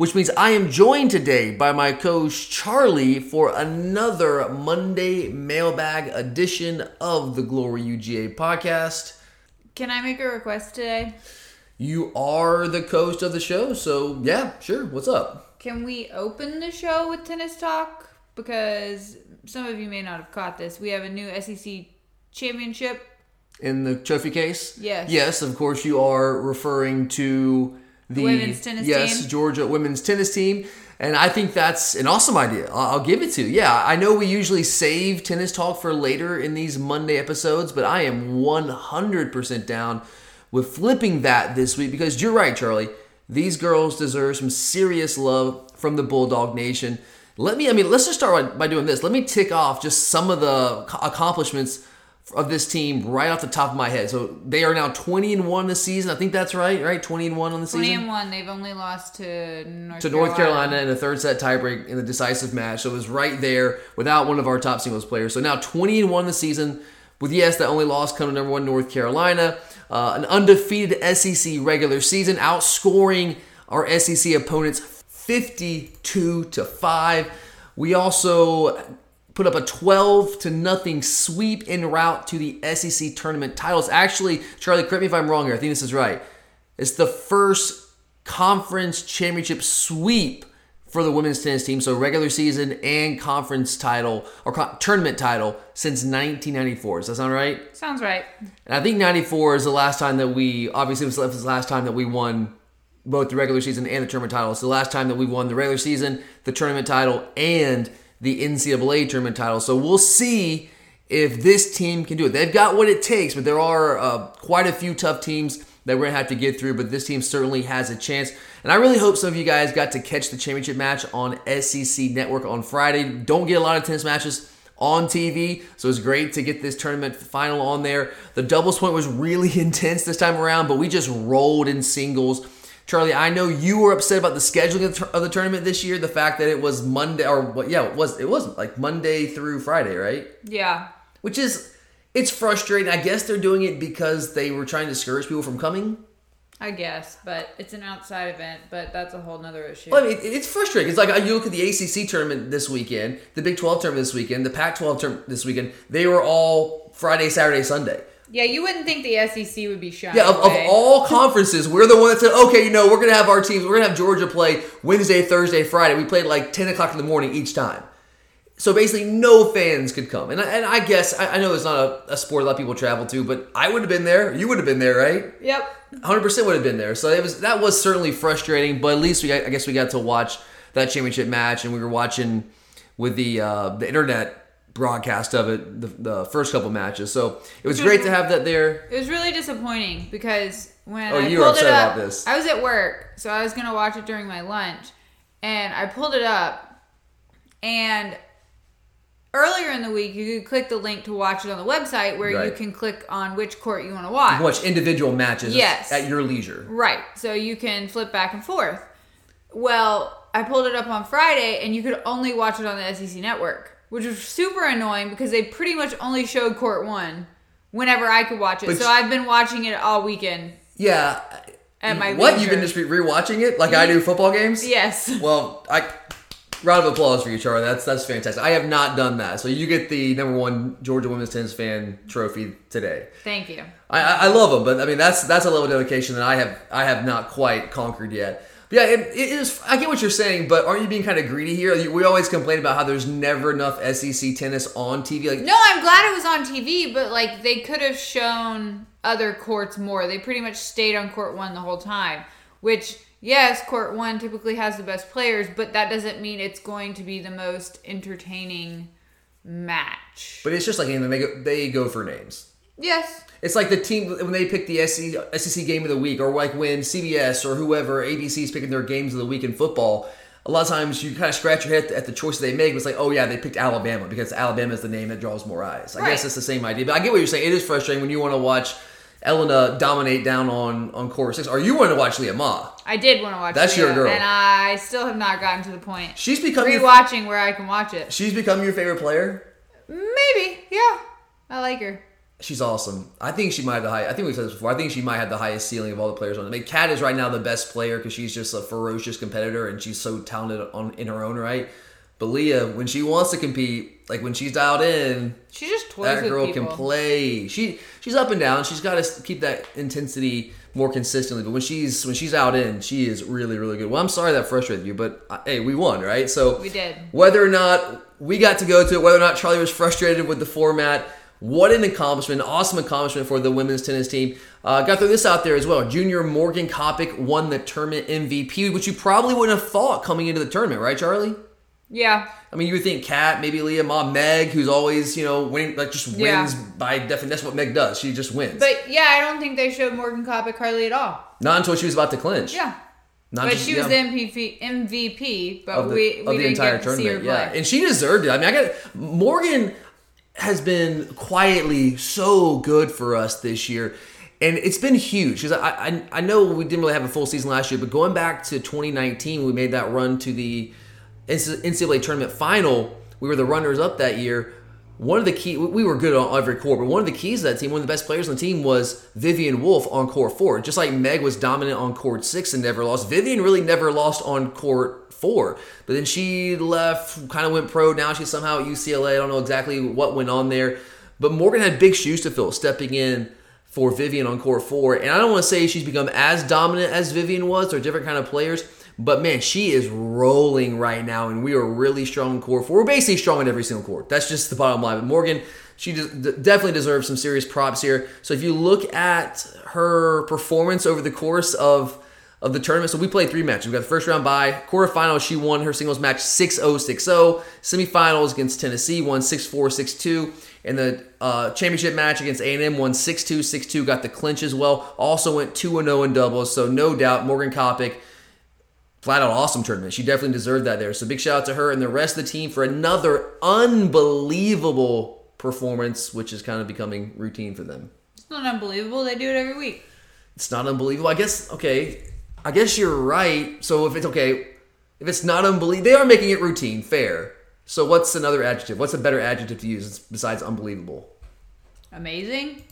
which means I am joined today by my coach Charlie for another Monday mailbag edition of the Glory UGA podcast. Can I make a request today? You are the host of the show, so yeah, sure. What's up? Can we open the show with tennis talk? Because some of you may not have caught this. We have a new SEC championship. In the trophy case? Yes. Yes, of course you are referring to the, women's tennis yes, team? Georgia women's tennis team. And I think that's an awesome idea. I'll give it to you. Yeah, I know we usually save tennis talk for later in these Monday episodes, but I am 100% down with flipping that this week because you're right, Charlie. These girls deserve some serious love from the Bulldog Nation. Let me, I mean, let's just start by, by doing this. Let me tick off just some of the accomplishments of this team right off the top of my head. So they are now 20 and 1 this season. I think that's right, right? 20 and 1 on the 20 season and 1. They've only lost to North to North Carolina in a third set tiebreak in the decisive match. So it was right there without one of our top singles players. So now 20 and 1 the season, with yes, that only loss come to number one North Carolina. Uh, an undefeated SEC regular season, outscoring our SEC opponents 52 to 5. We also put up a 12 to nothing sweep en route to the SEC tournament titles. Actually, Charlie, correct me if I'm wrong here. I think this is right. It's the first conference championship sweep for the women's tennis team. So regular season and conference title or co- tournament title since 1994. Does that sound right? Sounds right. And I think 94 is the last time that we, obviously, it was the last time that we won both the regular season and the tournament title. It's the last time that we won the regular season, the tournament title, and the NCAA tournament title. So we'll see if this team can do it. They've got what it takes, but there are uh, quite a few tough teams that we're going to have to get through, but this team certainly has a chance. And I really hope some of you guys got to catch the championship match on SEC Network on Friday. Don't get a lot of tennis matches on TV, so it's great to get this tournament final on there. The doubles point was really intense this time around, but we just rolled in singles. Charlie, I know you were upset about the scheduling of the, of the tournament this year. The fact that it was Monday, or what? Yeah, it was. It wasn't like Monday through Friday, right? Yeah. Which is, it's frustrating. I guess they're doing it because they were trying to discourage people from coming. I guess, but it's an outside event, but that's a whole nother issue. Well, I mean, it- it's frustrating. It's like uh, you look at the ACC tournament this weekend, the Big 12 tournament this weekend, the Pac 12 tournament this weekend. They were all Friday, Saturday, Sunday. Yeah, you wouldn't think the SEC would be shy. Yeah, of, of all conferences, we're the one that said, okay, you know, we're going to have our teams, we're going to have Georgia play Wednesday, Thursday, Friday. We played like 10 o'clock in the morning each time. So basically, no fans could come. And I, and I guess, I, I know it's not a, a sport a lot of people travel to, but I would have been there. You would have been there, right? Yep. 100% would have been there. So it was that was certainly frustrating, but at least we I guess we got to watch that championship match, and we were watching with the uh, the internet broadcast of it the, the first couple matches. So it was hmm. great to have that there. It was really disappointing because when Oh, I you were pulled it up, about this. I was at work, so I was gonna watch it during my lunch, and I pulled it up, and earlier in the week you could click the link to watch it on the website where you can click on which court you want to watch. Watch individual matches Yes. at your leisure. Right. So you can flip back and forth. Well, I pulled it up on Friday, and you could only watch it on the SEC network, which was super annoying because they pretty much only showed court one whenever I could watch it. But so I've been watching it all weekend Yeah. at my what leisure. you've been just re- rewatching it like I do mm-hmm. football games? Yes. Well, I round of applause for you, Charlie. That's that's fantastic. I have not done that, so you get the number one Georgia women's tennis fan trophy today. Thank you. I, I I love them, but I mean that's that's a level of dedication that I have I have not quite conquered yet. Yeah, it, it is. I get what you're saying, but aren't you being kind of greedy here? You- We always complain about how there's never enough SEC tennis on TV. Like, No, I'm glad it was on TV, but like they could have shown other courts more. They pretty much stayed on court one the whole time, which yes, court one typically has the best players, but that doesn't mean it's going to be the most entertaining match. but it's just like anything. They go, they go for names. Yes. It's like the team when they pick the SEC, SEC game of the week, or like when CBS or whoever ABC is picking their games of the week in football. A lot of times you kind of scratch your head at the choices they make. It's like, oh yeah, they picked Alabama because Alabama is the name that draws more eyes. I Right. guess it's the same idea, but I get what you're saying. It is frustrating when you want to watch Elena dominate down on on court six, or you want to watch Leah Ma. I did want to watch That's Leah, your girl. and I still have not gotten to the point. She's become your, Rewatching where I can watch it. she's become your favorite player. Maybe, yeah. I like her. She's awesome. I think she might have the high. I think we've said this before. I think she might have the highest ceiling of all the players on. I mean, Kat is right now the best player because she's just a ferocious competitor and she's so talented on in her own right. But Leah, when she wants to compete, like when she's dialed in, She just that girl people. can play. She she's up and down. She's got to keep that intensity more consistently. But when she's when she's out in, she is really really good. Well, I'm sorry that frustrated you, but uh, hey, we won, right? So We did. Whether or not we got to go to it, whether or not Charlie was frustrated with the format. What an accomplishment! Awesome accomplishment for the women's tennis team. Uh, got throw this out there as well. Junior Morgan Kopic won the tournament MVP, which you probably wouldn't have thought coming into the tournament, right, Charlie? Yeah. I mean, you would think Kat, maybe Leah, Ma, Meg, who's always you know winning, like just Yeah. wins by definition. That's what Meg does. She just wins. But yeah, I don't think they showed Morgan Kopic hardly at all. Not until she was about to clinch. Yeah. Not but just- she was yeah. the MVP, MVP but of the, we, of we the didn't entire get to see her tournament. play. Yeah, and she deserved it. I mean, I got Morgan has been quietly so good for us this year. And it's been huge because I, I I know we didn't really have a full season last year, but going back to 2019, we made that run to the NCAA tournament final. We were the runners up that year. One of the key, we were good on every court, but one of the keys to that team, one of the best players on the team was Vivian Wolf on court four. Just like Meg was dominant on court six and never lost, Vivian really never lost on court four. But then she left, kind of went pro. Now she's somehow at UCLA. I don't know exactly what went on there. But Morgan had big shoes to fill stepping in for Vivian on court four. And I don't want to say she's become as dominant as Vivian was. They're different kind of players. But man, she is rolling right now, and we are really strong in court four. We're basically strong in every single court. That's just the bottom line. But Morgan, she definitely deserves some serious props here. So if you look at her performance over the course of of the tournament. So we played three matches. We got the first round by quarterfinals. She won her singles match 6-0, 6-0. Semifinals against Tennessee won 6-4, 6-2. And the uh, championship match against A&M won 6-2, 6-2. Got the clinch as well. Also went 2-0 in doubles. So no doubt Morgan Kopic flat out awesome tournament. She definitely deserved that there. So big shout out to her and the rest of the team for another unbelievable performance, which is kind of becoming routine for them. It's not unbelievable. They do it every week. It's not unbelievable. I guess okay. I guess you're right. So if it's okay, if it's not unbelievable, they are making it routine. Fair. So what's another adjective? What's a better adjective to use besides unbelievable? Amazing.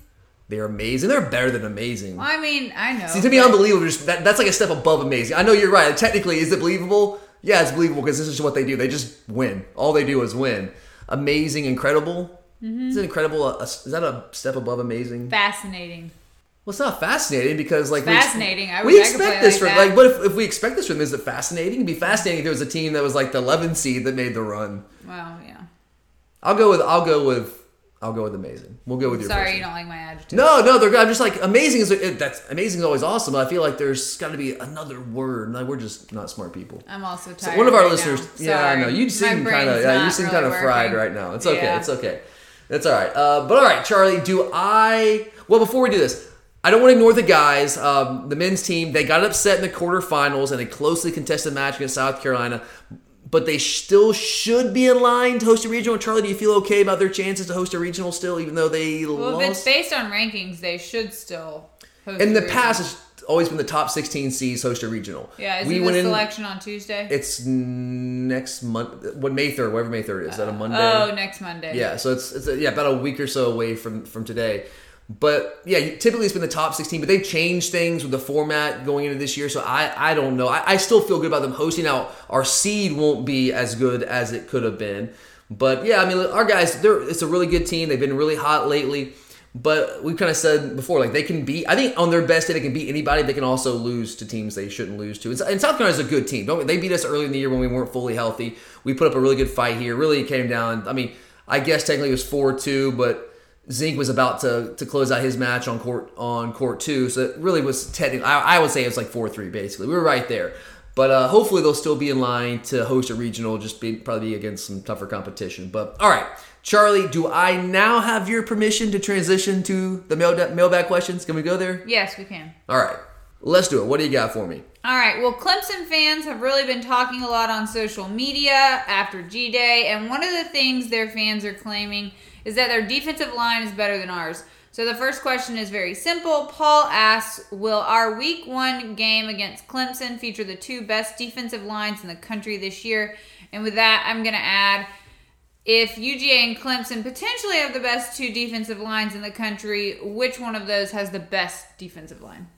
They're amazing. They're better than amazing. Well, I mean, I know. See, to be unbelievable, just that, that's like a step above amazing. I know you're right. Technically, is it believable? Yeah, it's believable because this is what they do. They just win. All they do is win. Amazing, incredible. Mm-hmm. Is it incredible? A, a- is that a step above amazing? Fascinating. Well, it's not fascinating because like fascinating. We, could expect this like from like. But if, if we expect this from them, is it fascinating? It'd be fascinating if there was a team that was like the 11 seed that made the run. Well, yeah. I'll go with. I'll go with. I'll go with amazing. We'll go with your. Sorry, first you don't like my adjective. No, no, they're good. I'm just like amazing is it, that's amazing is always awesome. But I feel like there's got to be another word. Like, we're just not smart people. I'm also So tired. one of our right listeners, yeah, I know you seem kind of, yeah, you seem really kind of fried right now. It's okay, Yeah. it's okay, it's all right. Uh, but all right, Charlie, do I? Well, before we do this, I don't want to ignore the guys. Um, the men's team they got upset in the quarterfinals in a closely contested match against South Carolina, but they still should be in line to host a regional. Charlie, do you feel okay about their chances to host a regional still, even though they Well, if it's based on rankings, they should still. Host in a the regional. past, it's always been the top 16 seeds host a regional. Yeah, is we it went the in- selection on Tuesday? It's next month. What May 3rd, whatever May 3rd is. Is that a uh, Monday? oh, next Monday. Yeah, so it's, it's yeah about a week or so away from from today. But yeah, typically it's been the top 16, but they've changed things with the format going into this year. So I I don't know. I, I still feel good about them hosting. Now our seed won't be as good as it could have been, but yeah, I mean our guys, they're it's a really good team. They've been really hot lately. But we kind of said before, like they can beat. I think on their best day, they can beat anybody. They can also lose to teams they shouldn't lose to. And South Carolina's a good team. Don't they beat us early in the year when we weren't fully healthy? We put up a really good fight here. Really came down. I mean, I guess technically it was four two, but Zink was about to to close out his match on court on court two, so it really was technically. I, I would say it was like four three basically. We were right there. But uh, hopefully they'll still be in line to host a regional, just be, probably be against some tougher competition. But all right, Charlie, do I now have your permission to transition to the mail mailbag questions? Can we go there? Yes, we can. All right, let's do it. What do you got for me? All right. Well, Clemson fans have really been talking a lot on social media after G Day, and one of the things their fans are claiming is that their defensive line is better than ours. So the first question is very simple. Paul asks, "Will our Week One game against Clemson feature the two best defensive lines in the country this year?" And with that, I'm going to add. If UGA and Clemson potentially have the best two defensive lines in the country, which one of those has the best defensive line?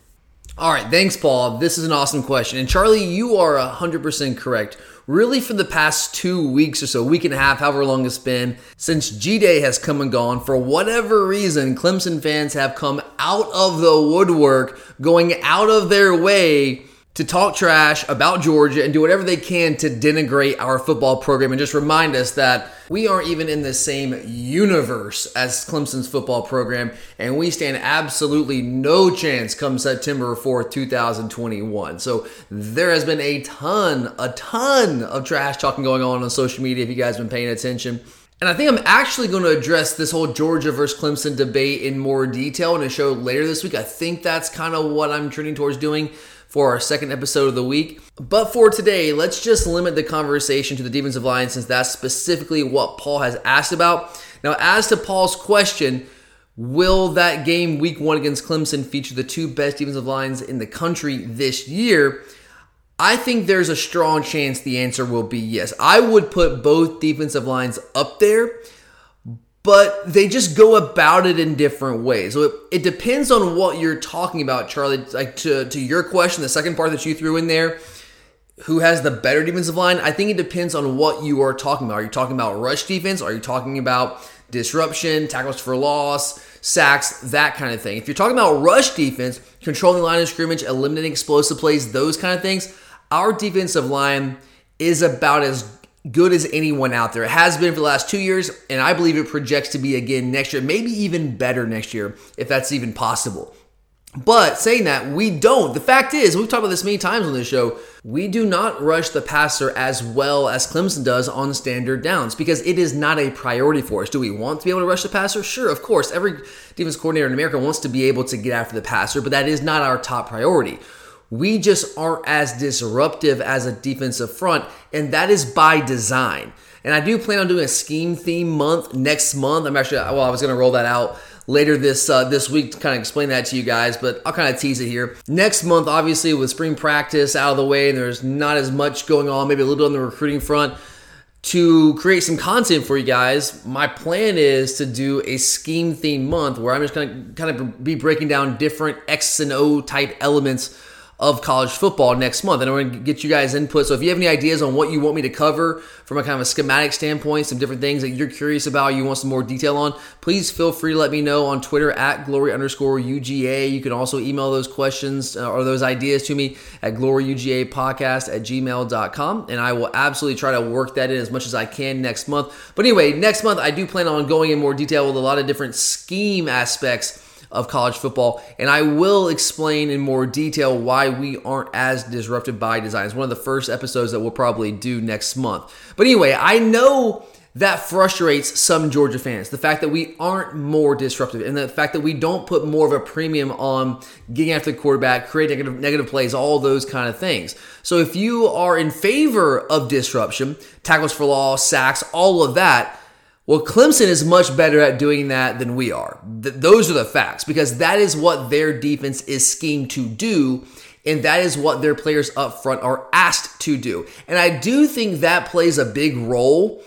All right, thanks, Paul. This is an awesome question. And Charlie, you are 100% correct. Really, for the past two weeks or so, week and a half, however long it's been, since G Day has come and gone, for whatever reason, Clemson fans have come out of the woodwork, going out of their way to talk trash about Georgia and do whatever they can to denigrate our football program and just remind us that we aren't even in the same universe as Clemson's football program and we stand absolutely no chance come September 4th, 2021. So there has been a ton, a ton of trash talking going on on social media if you guys have been paying attention. And I think I'm actually going to address this whole Georgia versus Clemson debate in more detail in a show later this week. I think that's kind of what I'm trending towards doing for our second episode of the week. But for today, let's just limit the conversation to the defensive line since that's specifically what Paul has asked about. Now, as to Paul's question, will that game week one against Clemson feature the two best defensive lines in the country this year? I think there's a strong chance the answer will be yes. I would put both defensive lines up there, but they just go about it in different ways. So it, it depends on what you're talking about, Charlie. Like to, to your question, the second part that you threw in there, who has the better defensive line? I think it depends on what you are talking about. Are you talking about rush defense? Are you talking about disruption, tackles for loss, sacks, that kind of thing? If you're talking about rush defense, controlling the line of scrimmage, eliminating explosive plays, those kind of things, our defensive line is about as good as anyone out there. It has been for the last two years, and I believe it projects to be again next year, maybe even better next year, if that's even possible. But saying that, we don't. The fact is, we've talked about this many times on this show, we do not rush the passer as well as Clemson does on standard downs because it is not a priority for us. Do we want to be able to rush the passer? Sure, of course. Every defense coordinator in America wants to be able to get after the passer, but that is not our top priority. We just aren't as disruptive as a defensive front, and that is by design. And I do plan on doing a scheme theme month next month. I'm actually, well, I was going to roll that out later this uh, this week to kind of explain that to you guys, but I'll kind of tease it here. Next month, obviously, with spring practice out of the way, and there's not as much going on, maybe a little bit on the recruiting front. To create some content for you guys, my plan is to do a scheme theme month where I'm just going to kind of be breaking down different X and O type elements of college football next month. And I'm going to get you guys input. So if you have any ideas on what you want me to cover from a kind of a schematic standpoint, some different things that you're curious about, you want some more detail on, please feel free to let me know on Twitter at glory underscore UGA. You can also email those questions uh, or those ideas to me at gloryugapodcast at gmail.com. And I will absolutely try to work that in as much as I can next month. But anyway, next month I do plan on going in more detail with a lot of different scheme aspects of college football. And I will explain in more detail why we aren't as disrupted by design. It's one of the first episodes that we'll probably do next month. But anyway, I know that frustrates some Georgia fans. The fact that we aren't more disruptive and the fact that we don't put more of a premium on getting after the quarterback, creating negative, negative plays, all those kind of things. So if you are in favor of disruption, tackles for loss, sacks, all of that, Well, Clemson is much better at doing that than we are. Th- those are the facts because that is what their defense is schemed to do. And that is what their players up front are asked to do. And I do think that plays a big role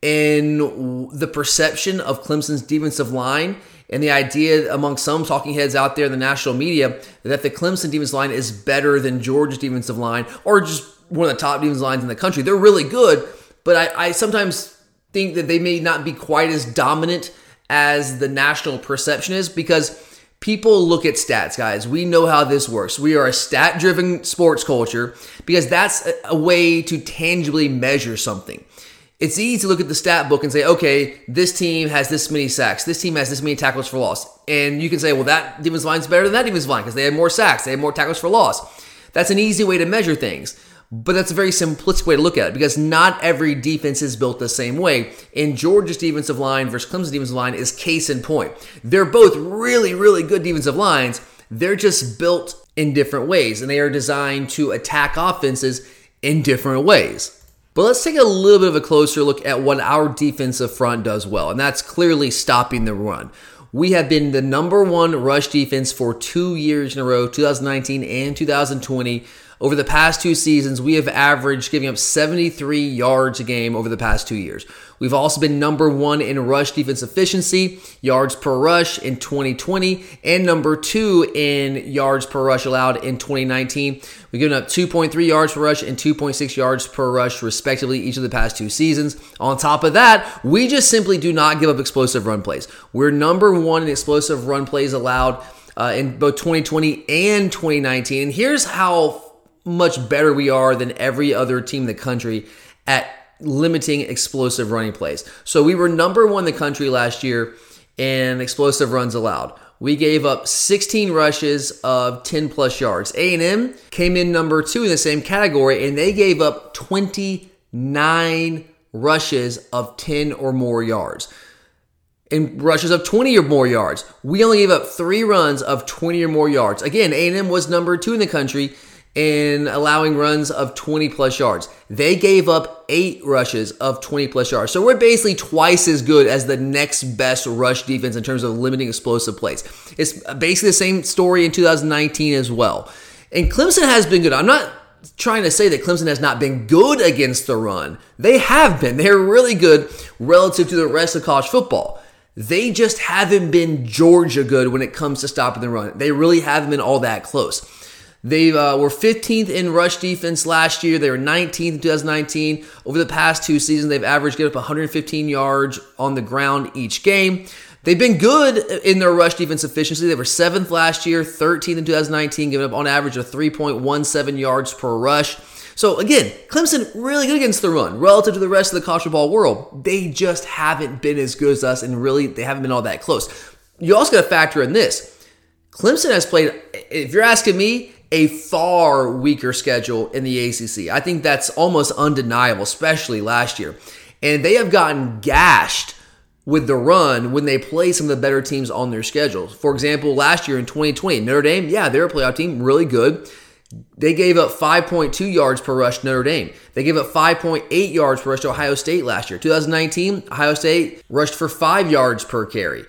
in the perception of Clemson's defensive line and the idea among some talking heads out there in the national media that the Clemson defensive line is better than Georgia's defensive line or just one of the top defensive lines in the country. They're really good, but I, I sometimes think that they may not be quite as dominant as the national perception is because people look at stats, guys. We know how this works. We are a stat driven sports culture because that's a, way to tangibly measure something. It's easy to look at the stat book and say, okay, this team has this many sacks, this team has this many tackles for loss. And you can say, well, that defense line is better than that defense line because they have more sacks, they have more tackles for loss. That's an easy way to measure things. But that's a very simplistic way to look at it because not every defense is built the same way. And Georgia's defensive line versus Clemson's defensive line is case in point. They're both really, really good defensive lines. They're just built in different ways and they are designed to attack offenses in different ways. But let's take a little bit of a closer look at what our defensive front does well, and that's clearly stopping the run. We have been the number one rush defense for two years in a row, 2019 and 2020. Over the past two seasons, we have averaged giving up 73 yards a game over the past two years. We've also been number one in rush defense efficiency, yards per rush in 2020, and number two in yards per rush allowed in 2019. We've given up 2.3 yards per rush and 2.6 yards per rush, respectively, each of the past two seasons. On top of that, we just simply do not give up explosive run plays. We're number one in explosive run plays allowed uh, in both 2020 and 2019. And here's how much better we are than every other team in the country at limiting explosive running plays. So we were number one in the country last year in explosive runs allowed. We gave up 16 rushes of 10 plus yards. A&M came in number 2 in the same category and they gave up 29 rushes of 10 or more yards. In rushes of 20 or more yards. We only gave up 3 runs of 20 or more yards. Again, A&M was number 2 in the country in allowing runs of 20 plus yards. They gave up eight rushes of 20 plus yards. So we're basically twice as good as the next best rush defense in terms of limiting explosive plays. It's basically the same story in 2019 as well. And Clemson has been good. I'm not trying to say that Clemson has not been good against the run. They have been. They're really good relative to the rest of college football. They just haven't been Georgia good when it comes to stopping the run. They really haven't been all that close. They uh, were 15th in rush defense last year. They were 19th in 2019. Over the past two seasons, they've averaged get up 115 yards on the ground each game. They've been good in their rush defense efficiency. They were seventh last year, 13th in 2019, giving up on average of 3.17 yards per rush. So again, Clemson really good against the run relative to the rest of the college football world. They just haven't been as good as us, and really they haven't been all that close. You also got to factor in this. Clemson has played, if you're asking me, a far weaker schedule in the ACC. I think that's almost undeniable, especially last year. And they have gotten gashed with the run when they play some of the better teams on their schedule. For example, last year in 2020, Notre Dame, yeah, they're a playoff team, really good. They gave up 5.2 yards per rush to Notre Dame. They gave up 5.8 yards per rush to Ohio State last year. 2019, Ohio State rushed for 5 yards per carry.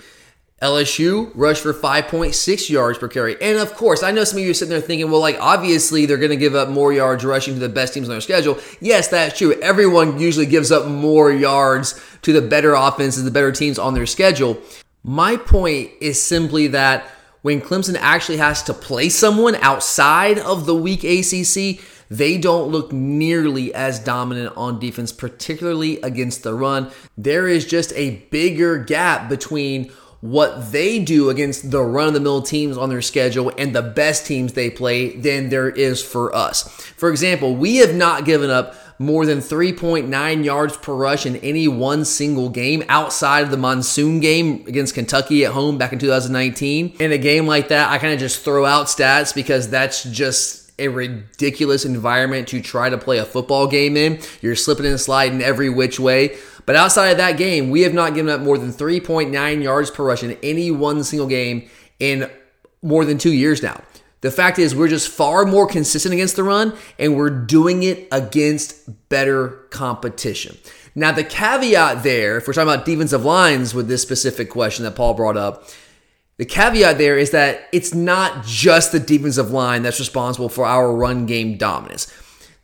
LSU rushed for 5.6 yards per carry. And of course, I know some of you are sitting there thinking, well, like, obviously they're going to give up more yards rushing to the best teams on their schedule. Yes, that's true. Everyone usually gives up more yards to the better offenses, the better teams on their schedule. My point is simply that when Clemson actually has to play someone outside of the weak ACC, they don't look nearly as dominant on defense, particularly against the run. There is just a bigger gap between what they do against the run of the mill teams on their schedule and the best teams they play than there is for us. For example, we have not given up more than 3.9 yards per rush in any one single game outside of the monsoon game against Kentucky at home back in 2019. In a game like that, I kind of just throw out stats because that's just a ridiculous environment to try to play a football game in. You're slipping and sliding every which way. But outside of that game, we have not given up more than 3.9 yards per rush in any one single game in more than two years now. The fact is, we're just far more consistent against the run, and we're doing it against better competition. Now, the caveat there, if we're talking about defensive lines with this specific question that Paul brought up, the caveat there is that it's not just the defensive line that's responsible for our run game dominance.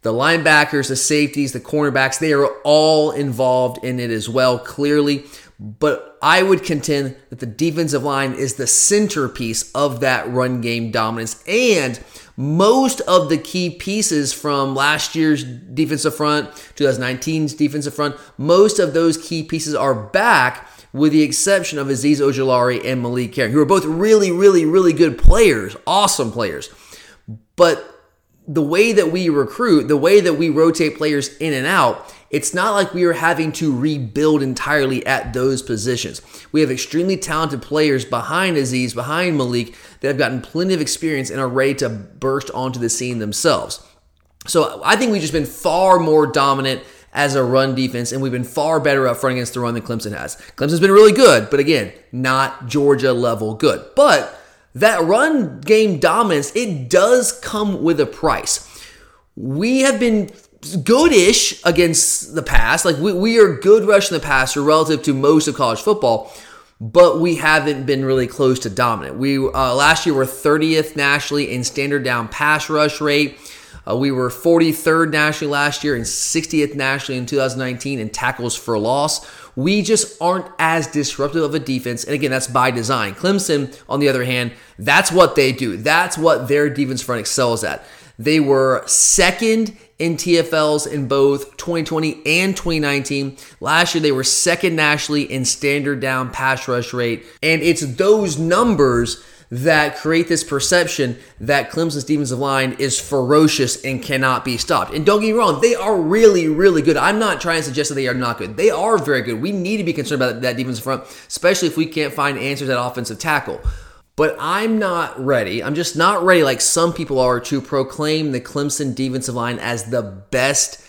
The linebackers, the safeties, the cornerbacks, they are all involved in it as well, clearly. But I would contend that the defensive line is the centerpiece of that run game dominance. And most of the key pieces from last year's defensive front, 2019's defensive front, most of those key pieces are back with the exception of Azeez Ojulari and Malik Herring, who are both really, really, really good players, awesome players. But the way that we recruit, the way that we rotate players in and out, it's not like we are having to rebuild entirely at those positions. We have extremely talented players behind Azeez, behind Malik, that have gotten plenty of experience and are ready to burst onto the scene themselves. So I think we've just been far more dominant as a run defense, and we've been far better up front against the run than Clemson has. Clemson's been really good, but again, not Georgia level good. But that run game dominance, it does come with a price. We have been goodish against the pass. Like we, we are good rushing the passer relative to most of college football, but we haven't been really close to dominant. We uh, last year were 30th nationally in standard down pass rush rate. Uh, we were 43rd nationally last year and 60th nationally in 2019 in tackles for loss. We just aren't as disruptive of a defense. And again, that's by design. Clemson, on the other hand, that's what they do. That's what their defense front excels at. They were second in TFLs in both 2020 and 2019. Last year, they were second nationally in standard down pass rush rate. And it's those numbers that create this perception that Clemson's defensive line is ferocious and cannot be stopped. And don't get me wrong, they are really, really good. I'm not trying to suggest that they are not good. They are very good. We need to be concerned about that defensive front, especially if we can't find answers at offensive tackle. But I'm not ready. I'm just not ready, like some people are, to proclaim the Clemson defensive line as the best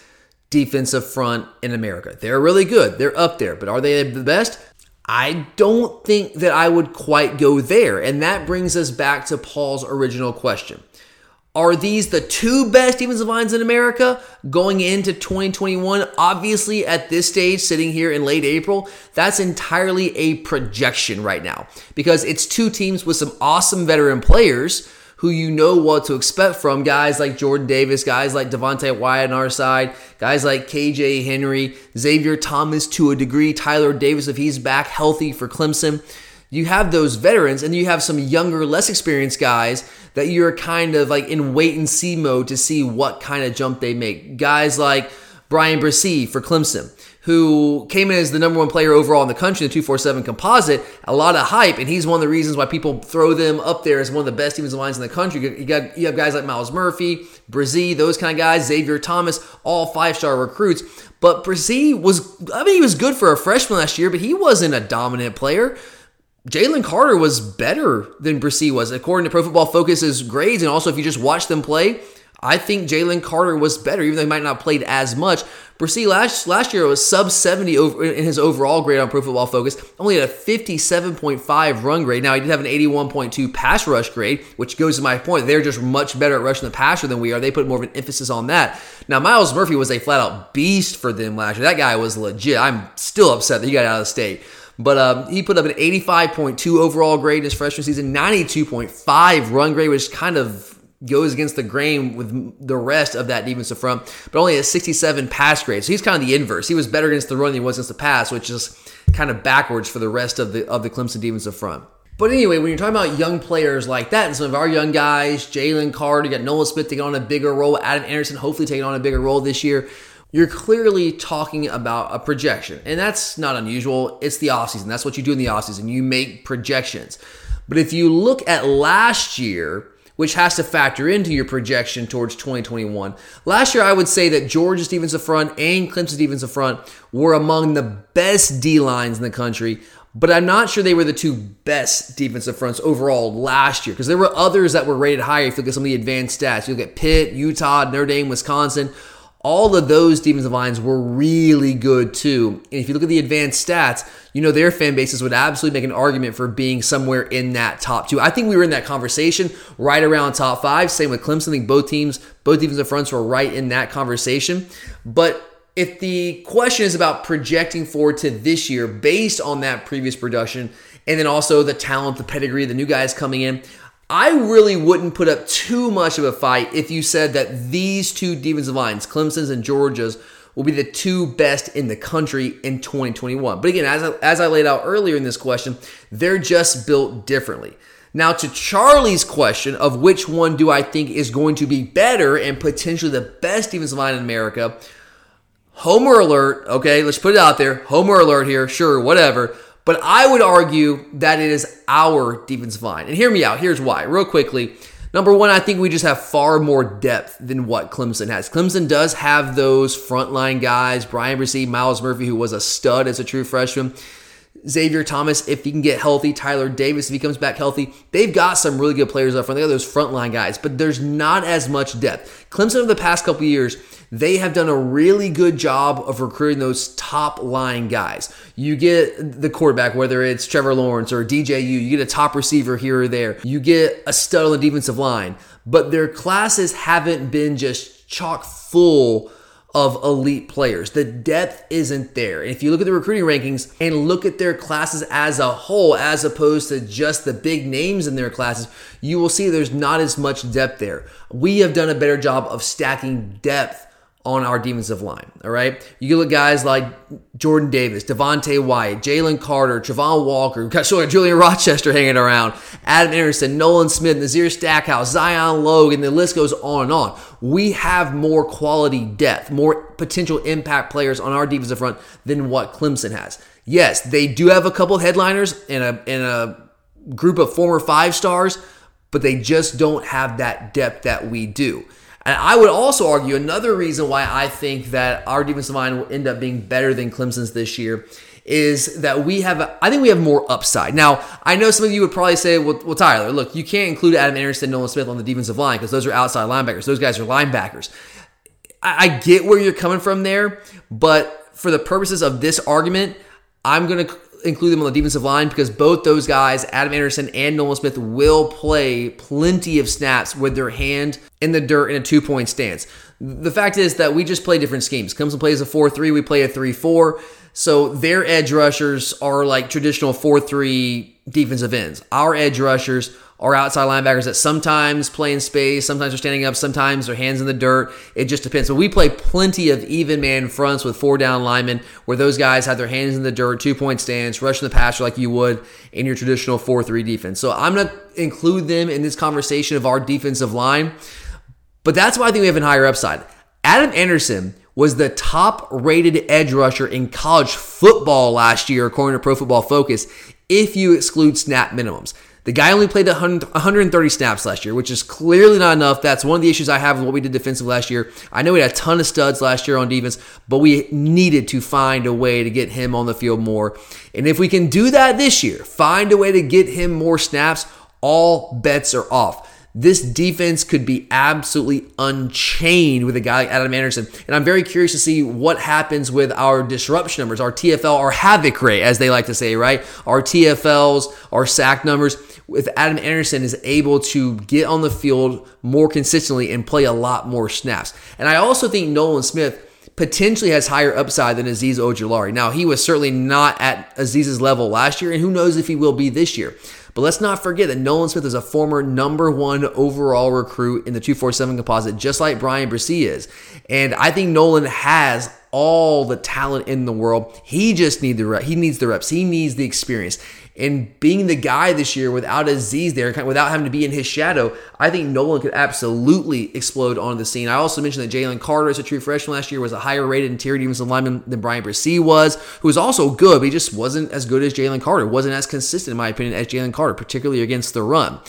defensive front in America. They're really good. They're up there. But are they the best? I don't think that I would quite go there. And that brings us back to Paul's original question. Are these the two best defensive lines in America going into 2021? Obviously, at this stage, sitting here in late April, that's entirely a projection right now because it's two teams with some awesome veteran players who you know what to expect from guys like Jordan Davis, guys like Devonte Wyatt on our side, guys like KJ Henry, Xavier Thomas to a degree, Tyler Davis if he's back healthy for Clemson. You have those veterans, and you have some younger, less experienced guys that you're kind of like in wait and see mode to see what kind of jump they make. Guys like Bryan Bresee for Clemson who came in as the number one player overall in the country, the 247 composite, a lot of hype, and he's one of the reasons why people throw them up there as one of the best defensive lines in the country. You got you have guys like Myles Murphy, Bresee, those kind of guys, Xavier Thomas, all five star recruits. But Bresee was, I mean, he was good for a freshman last year, but he wasn't a dominant player. Jalen Carter was better than Bresee was, according to Pro Football Focus's grades, and also if you just watch them play. I think Jalen Carter was better, even though he might not have played as much. Bresee last last year was sub 70 over in his overall grade on Pro Football Focus. Only had a 57.5 run grade. Now he did have an 81.2 pass rush grade, which goes to my point. They're just much better at rushing the passer than we are. They put more of an emphasis on that. Now Myles Murphy was a flat out beast for them last year. That guy was legit. I'm still upset that he got out of the state. But um, he put up an 85.2 overall grade in his freshman season, 92.5 run grade, which is kind of goes against the grain with the rest of that defensive front, but only a 67 pass grade. So he's kind of the inverse. He was better against the run than he was against the pass, which is kind of backwards for the rest of the of the Clemson defensive front. But anyway, when you're talking about young players like that, and some of our young guys, Jalen Carter, you got Nolan Smith taking on a bigger role, Adam Anderson hopefully taking on a bigger role this year, you're clearly talking about a projection. And that's not unusual. It's the offseason. That's what you do in the offseason. You make projections. But if you look at last year, which has to factor into your projection towards 2021. Last year, I would say that Georgia's defensive front and Clemson's defensive front were among the best D lines in the country, but I'm not sure they were the two best defensive fronts overall last year because there were others that were rated higher if you look at some of the advanced stats. You look at Pitt, Utah, Notre Dame, Wisconsin. All of those defensive lines were really good too. And if you look at the advanced stats, you know their fan bases would absolutely make an argument for being somewhere in that top two. I think we were in that conversation right around top five. Same with Clemson. I think both teams, both defensive fronts were right in that conversation. But if the question is about projecting forward to this year based on that previous production, and then also the talent, the pedigree, the new guys coming in, I really wouldn't put up too much of a fight if you said that these two defensive lines, Clemson's and Georgia's, will be the two best in the country in 2021. But again, as I, as I laid out earlier in this question, they're just built differently. Now, to Charlie's question of which one do I think is going to be better and potentially the best defensive line in America, Homer alert, okay, let's put it out there. Homer alert here, sure, whatever. But I would argue that it is our defensive line. And hear me out. Here's why, real quickly. Number one, I think we just have far more depth than what Clemson has. Clemson does have those frontline guys, Bryan Bresee, Myles Murphy, who was a stud as a true freshman. Xavier Thomas, if he can get healthy, Tyler Davis, if he comes back healthy, they've got some really good players up front. They got those frontline guys, but there's not as much depth. Clemson over the past couple years, they have done a really good job of recruiting those top line guys. You get the quarterback, whether it's Trevor Lawrence or DJU, you get a top receiver here or there, you get a stud on the defensive line, but their classes haven't been just chock full of elite players. The depth isn't there. And if you look at the recruiting rankings and look at their classes as a whole, as opposed to just the big names in their classes, you will see there's not as much depth there. We have done a better job of stacking depth on our defensive line. All right. You look at guys like Jordan Davis, Devonte Wyatt, Jalen Carter, Travon Walker, got Julian Rochester hanging around, Adam Anderson, Nolan Smith, Nazir Stackhouse, Zion Logan, the list goes on and on. We have more quality depth, more potential impact players on our defensive front than what Clemson has. Yes, they do have a couple headliners and a in a group of former five stars, but they just don't have that depth that we do. And I would also argue another reason why I think that our defensive line will end up being better than Clemson's this year is that we have, I think we have more upside. Now, I know some of you would probably say, well, well Tyler, look, you can't include Adam Anderson, Nolan Smith on the defensive line because those are outside linebackers. Those guys are linebackers. I, I get where you're coming from there, but for the purposes of this argument, I'm going to include them on the defensive line because both those guys, Adam Anderson and Nolan Smith, will play plenty of snaps with their hand in the dirt in a two point stance. The fact is that we just play different schemes. Clemson plays a 4 3, we play a 3 4. So their edge rushers are like traditional 4 3 defensive ends. Our edge rushers are outside linebackers that sometimes play in space, sometimes they're standing up, sometimes their hands in the dirt. It just depends. So we play plenty of even man fronts with four down linemen where those guys have their hands in the dirt, two point stance, rushing the passer like you would in your traditional 4 3 defense. So I'm going to include them in this conversation of our defensive line, but that's why I think we have a higher upside. Adam Anderson was the top rated edge rusher in college football last year, according to Pro Football Focus, if you exclude snap minimums. The guy only played 100, 130 snaps last year, which is clearly not enough. That's one of the issues I have with what we did defensively last year. I know we had a ton of studs last year on defense, but we needed to find a way to get him on the field more. And if we can do that this year, find a way to get him more snaps, all bets are off. This defense could be absolutely unchained with a guy like Adam Anderson. And I'm very curious to see what happens with our disruption numbers, our TFL, our havoc rate, as they like to say, right? Our TFLs, our sack numbers. If Adam Anderson is able to get on the field more consistently and play a lot more snaps. And I also think Nolan Smith potentially has higher upside than Azeez Ojulari. Now, he was certainly not at Azeez's level last year, and who knows if he will be this year. But let's not forget that Nolan Smith is a former number one overall recruit in the 247 composite, just like Bryan Bresee is. And I think Nolan has all the talent in the world. He just needs the he needs the reps. He needs the experience. And being the guy this year without Azeez there, without having to be in his shadow, I think Nolan could absolutely explode onto the scene. I also mentioned that Jalen Carter, as a true freshman last year, was a higher rated interior defensive lineman than Bryan Bresee was, who was also good, but he just wasn't as good as Jalen Carter. Wasn't as consistent, in my opinion, as Jalen Carter, particularly against the run.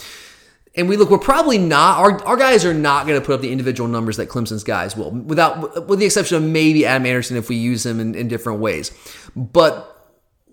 And we look, we're probably not, our, our guys are not going to put up the individual numbers that Clemson's guys will, without, with the exception of maybe Adam Anderson if we use him in, in different ways. But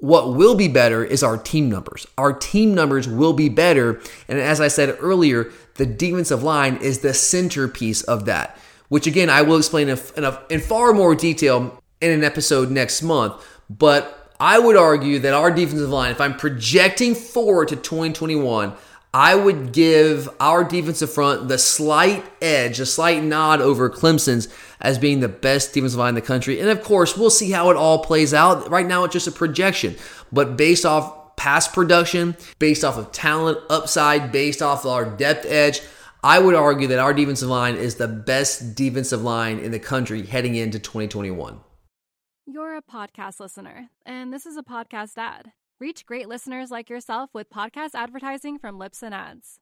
what will be better is our team numbers. Our team numbers will be better. And as I said earlier, the defensive line is the centerpiece of that. which again I will explain in, a, in far more detail in an episode next month. But I would argue that our defensive line, if I'm projecting forward to 2021, I would give our defensive front the slight edge, a slight nod over Clemson's as being the best defensive line in the country. And of course, we'll see how it all plays out. Right now, it's just a projection, but based off past production, based off of talent upside, based off our depth edge, I would argue that our defensive line is the best defensive line in the country heading into 2021. You're a podcast listener, and this is a podcast ad. Reach great listeners like yourself with podcast advertising from Libsyn Ads.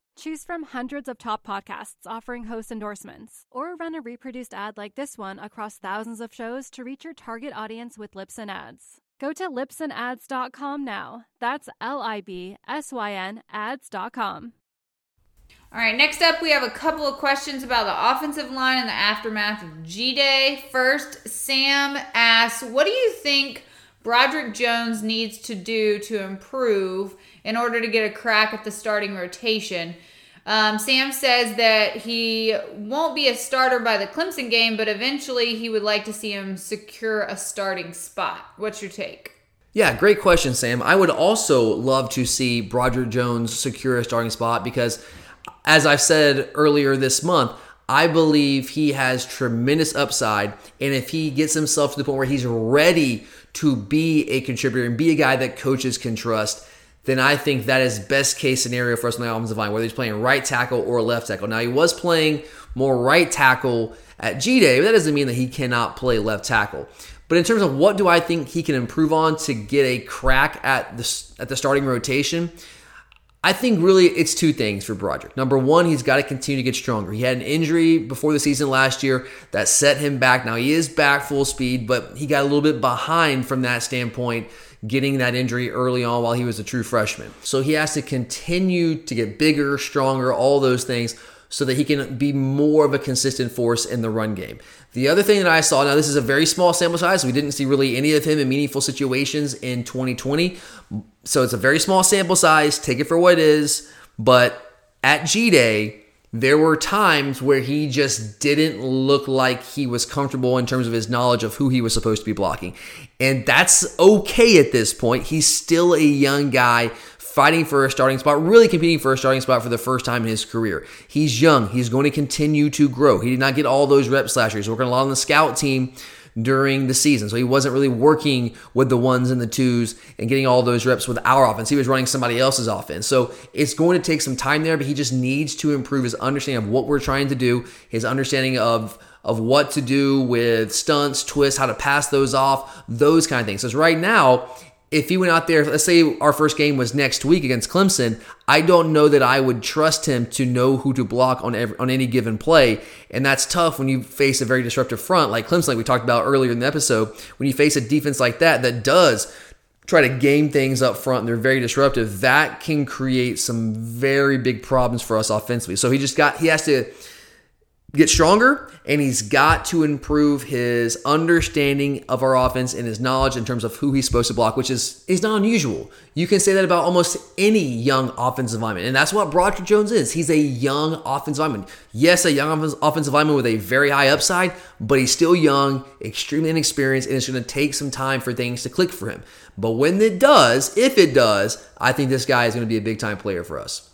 Choose from hundreds of top podcasts offering host endorsements, or run a reproduced ad like this one across thousands of shows to reach your target audience with Libsyn Ads. Go to libsynads.com now. That's L I B S Y N ads.com. All right, next up, we have a couple of questions about the offensive line and the aftermath of G Day. First, Sam asks, What do you think Broderick Jones needs to do to improve in order to get a crack at the starting rotation? Um, Sam says that he won't be a starter by the Clemson game, but eventually he would like to see him secure a starting spot. What's your take? Yeah, great question, Sam. I would also love to see Broderick Jones secure a starting spot because, as I've said earlier this month, I believe he has tremendous upside. And if he gets himself to the point where he's ready to be a contributor and be a guy that coaches can trust, then I think that is best case scenario for us on the offensive line, whether he's playing right tackle or left tackle. Now he was playing more right tackle at G Day, but that doesn't mean that he cannot play left tackle. But in terms of what do I think he can improve on to get a crack at the at the starting rotation, I think really it's two things for Broderick. Number one, he's got to continue to get stronger. He had an injury before the season last year that set him back. Now he is back full speed, but he got a little bit behind from that standpoint getting that injury early on while he was a true freshman. So he has to continue to get bigger, stronger, all those things so that he can be more of a consistent force in the run game. The other thing that I saw, now this is a very small sample size. We didn't see really any of him in meaningful situations in 2020. So it's a very small sample size. Take it for what it is. But at G Day, there were times where he just didn't look like he was comfortable in terms of his knowledge of who he was supposed to be blocking. And that's okay at this point. He's still a young guy fighting for a starting spot, really competing for a starting spot for the first time in his career. He's young. He's going to continue to grow. He did not get all those reps last. He's working a lot on the scout team during the season. So he wasn't really working with the ones and the twos and getting all those reps with our offense. He was running somebody else's offense. So it's going to take some time there, but he just needs to improve his understanding of what we're trying to do, his understanding of of what to do with stunts, twists, how to pass those off, those kind of things. Because right now, if he went out there, let's say our first game was next week against Clemson, I don't know that I would trust him to know who to block on every, on any given play, and that's tough when you face a very disruptive front like Clemson, like we talked about earlier in the episode. When you face a defense like that that does try to game things up front and they're very disruptive, that can create some very big problems for us offensively. So he just got he has to get stronger and he's got to improve his understanding of our offense and his knowledge in terms of who he's supposed to block, which is is not unusual. You can say that about almost any young offensive lineman, and that's what Broderick Jones is. He's a young offensive lineman. Yes, a young offensive lineman with a very high upside, but he's still young, extremely inexperienced, and it's going to take some time for things to click for him. But when it does, if it does, I think this guy is going to be a big time player for us.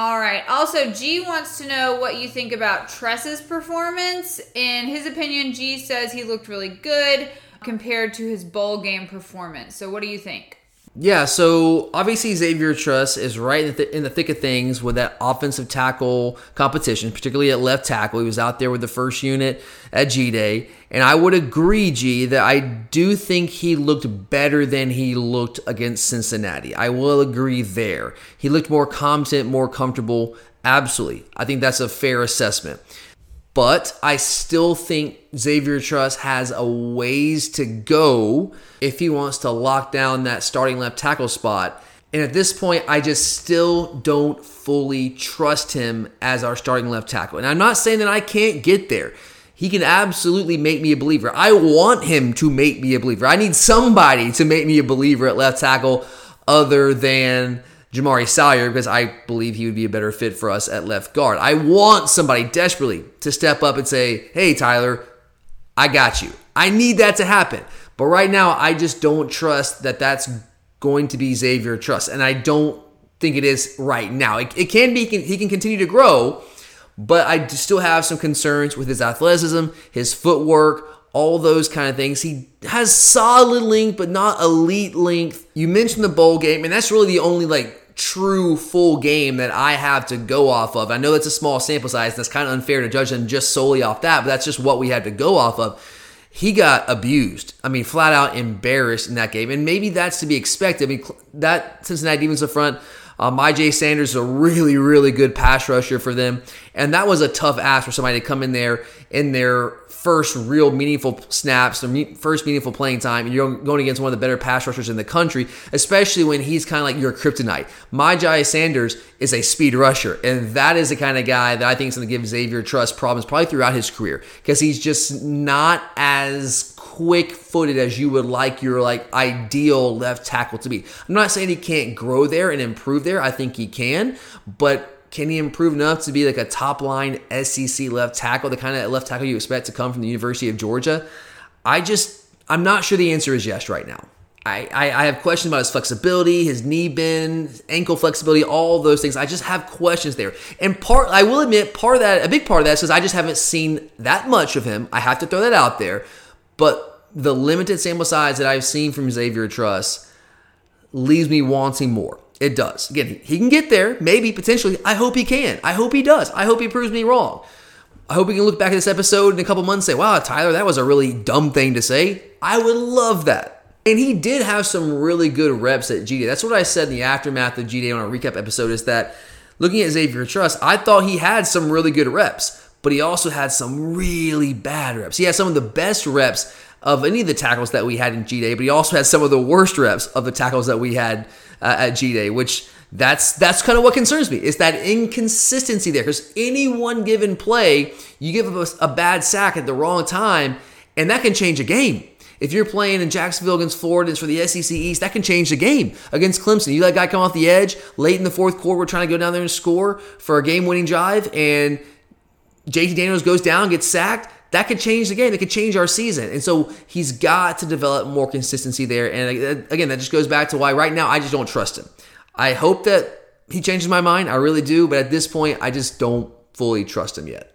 All right. Also, G wants to know what you think about Truss's performance. In his opinion, G says he looked really good compared to his bowl game performance. So, what do you think? Yeah, so obviously Xavier Truss is right in the, th- in the thick of things with that offensive tackle competition, particularly at left tackle. He was out there with the first unit at G Day. And I would agree, G, that I do think he looked better than he looked against Cincinnati. I will agree there. He looked more competent, more comfortable. Absolutely. I think that's a fair assessment. But I still think Xavier Truss has a ways to go if he wants to lock down that starting left tackle spot. And at this point, I just still don't fully trust him as our starting left tackle. And I'm not saying that I can't get there. He can absolutely make me a believer. I want him to make me a believer. I need somebody to make me a believer at left tackle other than Jamaree Salyer because I believe he would be a better fit for us at left guard. I want somebody desperately to step up and say, hey, Tyler, I got you. I need that to happen. But right now, I just don't trust that that's going to be Xavier Truss. And I don't think it is right now. It, it can be, he can continue to grow, but I still have some concerns with his athleticism, his footwork, all those kind of things. He has solid length, but not elite length. You mentioned the bowl game, and that's really the only like true full game that I have to go off of. I know that's a small sample size. That's kind of unfair to judge him just solely off that, but that's just what we had to go off of. He got abused. I mean, flat out embarrassed in that game, and maybe that's to be expected. I mean, that Cincinnati defensive front. Uh, Myjai Sanders is a really, really good pass rusher for them. And that was a tough ask for somebody to come in there in their first real meaningful snaps, their first meaningful playing time, and you're going against one of the better pass rushers in the country, especially when he's kind of like your kryptonite. Myjai Sanders is a speed rusher, and that is the kind of guy that I think is going to give Xavier Truss problems probably throughout his career because he's just not as quick footed as you would like your like ideal left tackle to be. I'm not saying he can't grow there and improve there. I think he can, but can he improve enough to be like a top line SEC left tackle, the kind of left tackle you expect to come from the University of Georgia? I just, I'm not sure the answer is yes right now. I, I, I have questions about his flexibility, his knee bend, ankle flexibility, all those things. I just have questions there. And part, I will admit, part of that, a big part of that is because I just haven't seen that much of him. I have to throw that out there. But the limited sample size that I've seen from Xavier Truss leaves me wanting more. It does. Again, he can get there, maybe, potentially. I hope he can. I hope he does. I hope he proves me wrong. I hope we can look back at this episode in a couple months and say, wow, Tyler, that was a really dumb thing to say. I would love that. And he did have some really good reps at G Day. That's what I said in the aftermath of G Day on our recap episode is that looking at Xavier Truss, I thought he had some really good reps, but he also had some really bad reps. He had some of the best reps of any of the tackles that we had in G Day, but he also had some of the worst reps of the tackles that we had uh, at G Day, which that's that's kind of what concerns me. Is that inconsistency there? Because any one given play, you give a, a bad sack at the wrong time, and that can change a game. If you're playing in Jacksonville against Florida, it's for the SEC East, that can change the game. Against Clemson, you let a guy come off the edge late in the fourth quarter, we're trying to go down there and score for a game-winning drive, and JT Daniels goes down, gets sacked that could change the game. It could change our season. And so he's got to develop more consistency there. And uh, again, that just goes back to why right now I just don't trust him. I hope that he changes my mind. I really do. But at this point, I just don't fully trust him yet.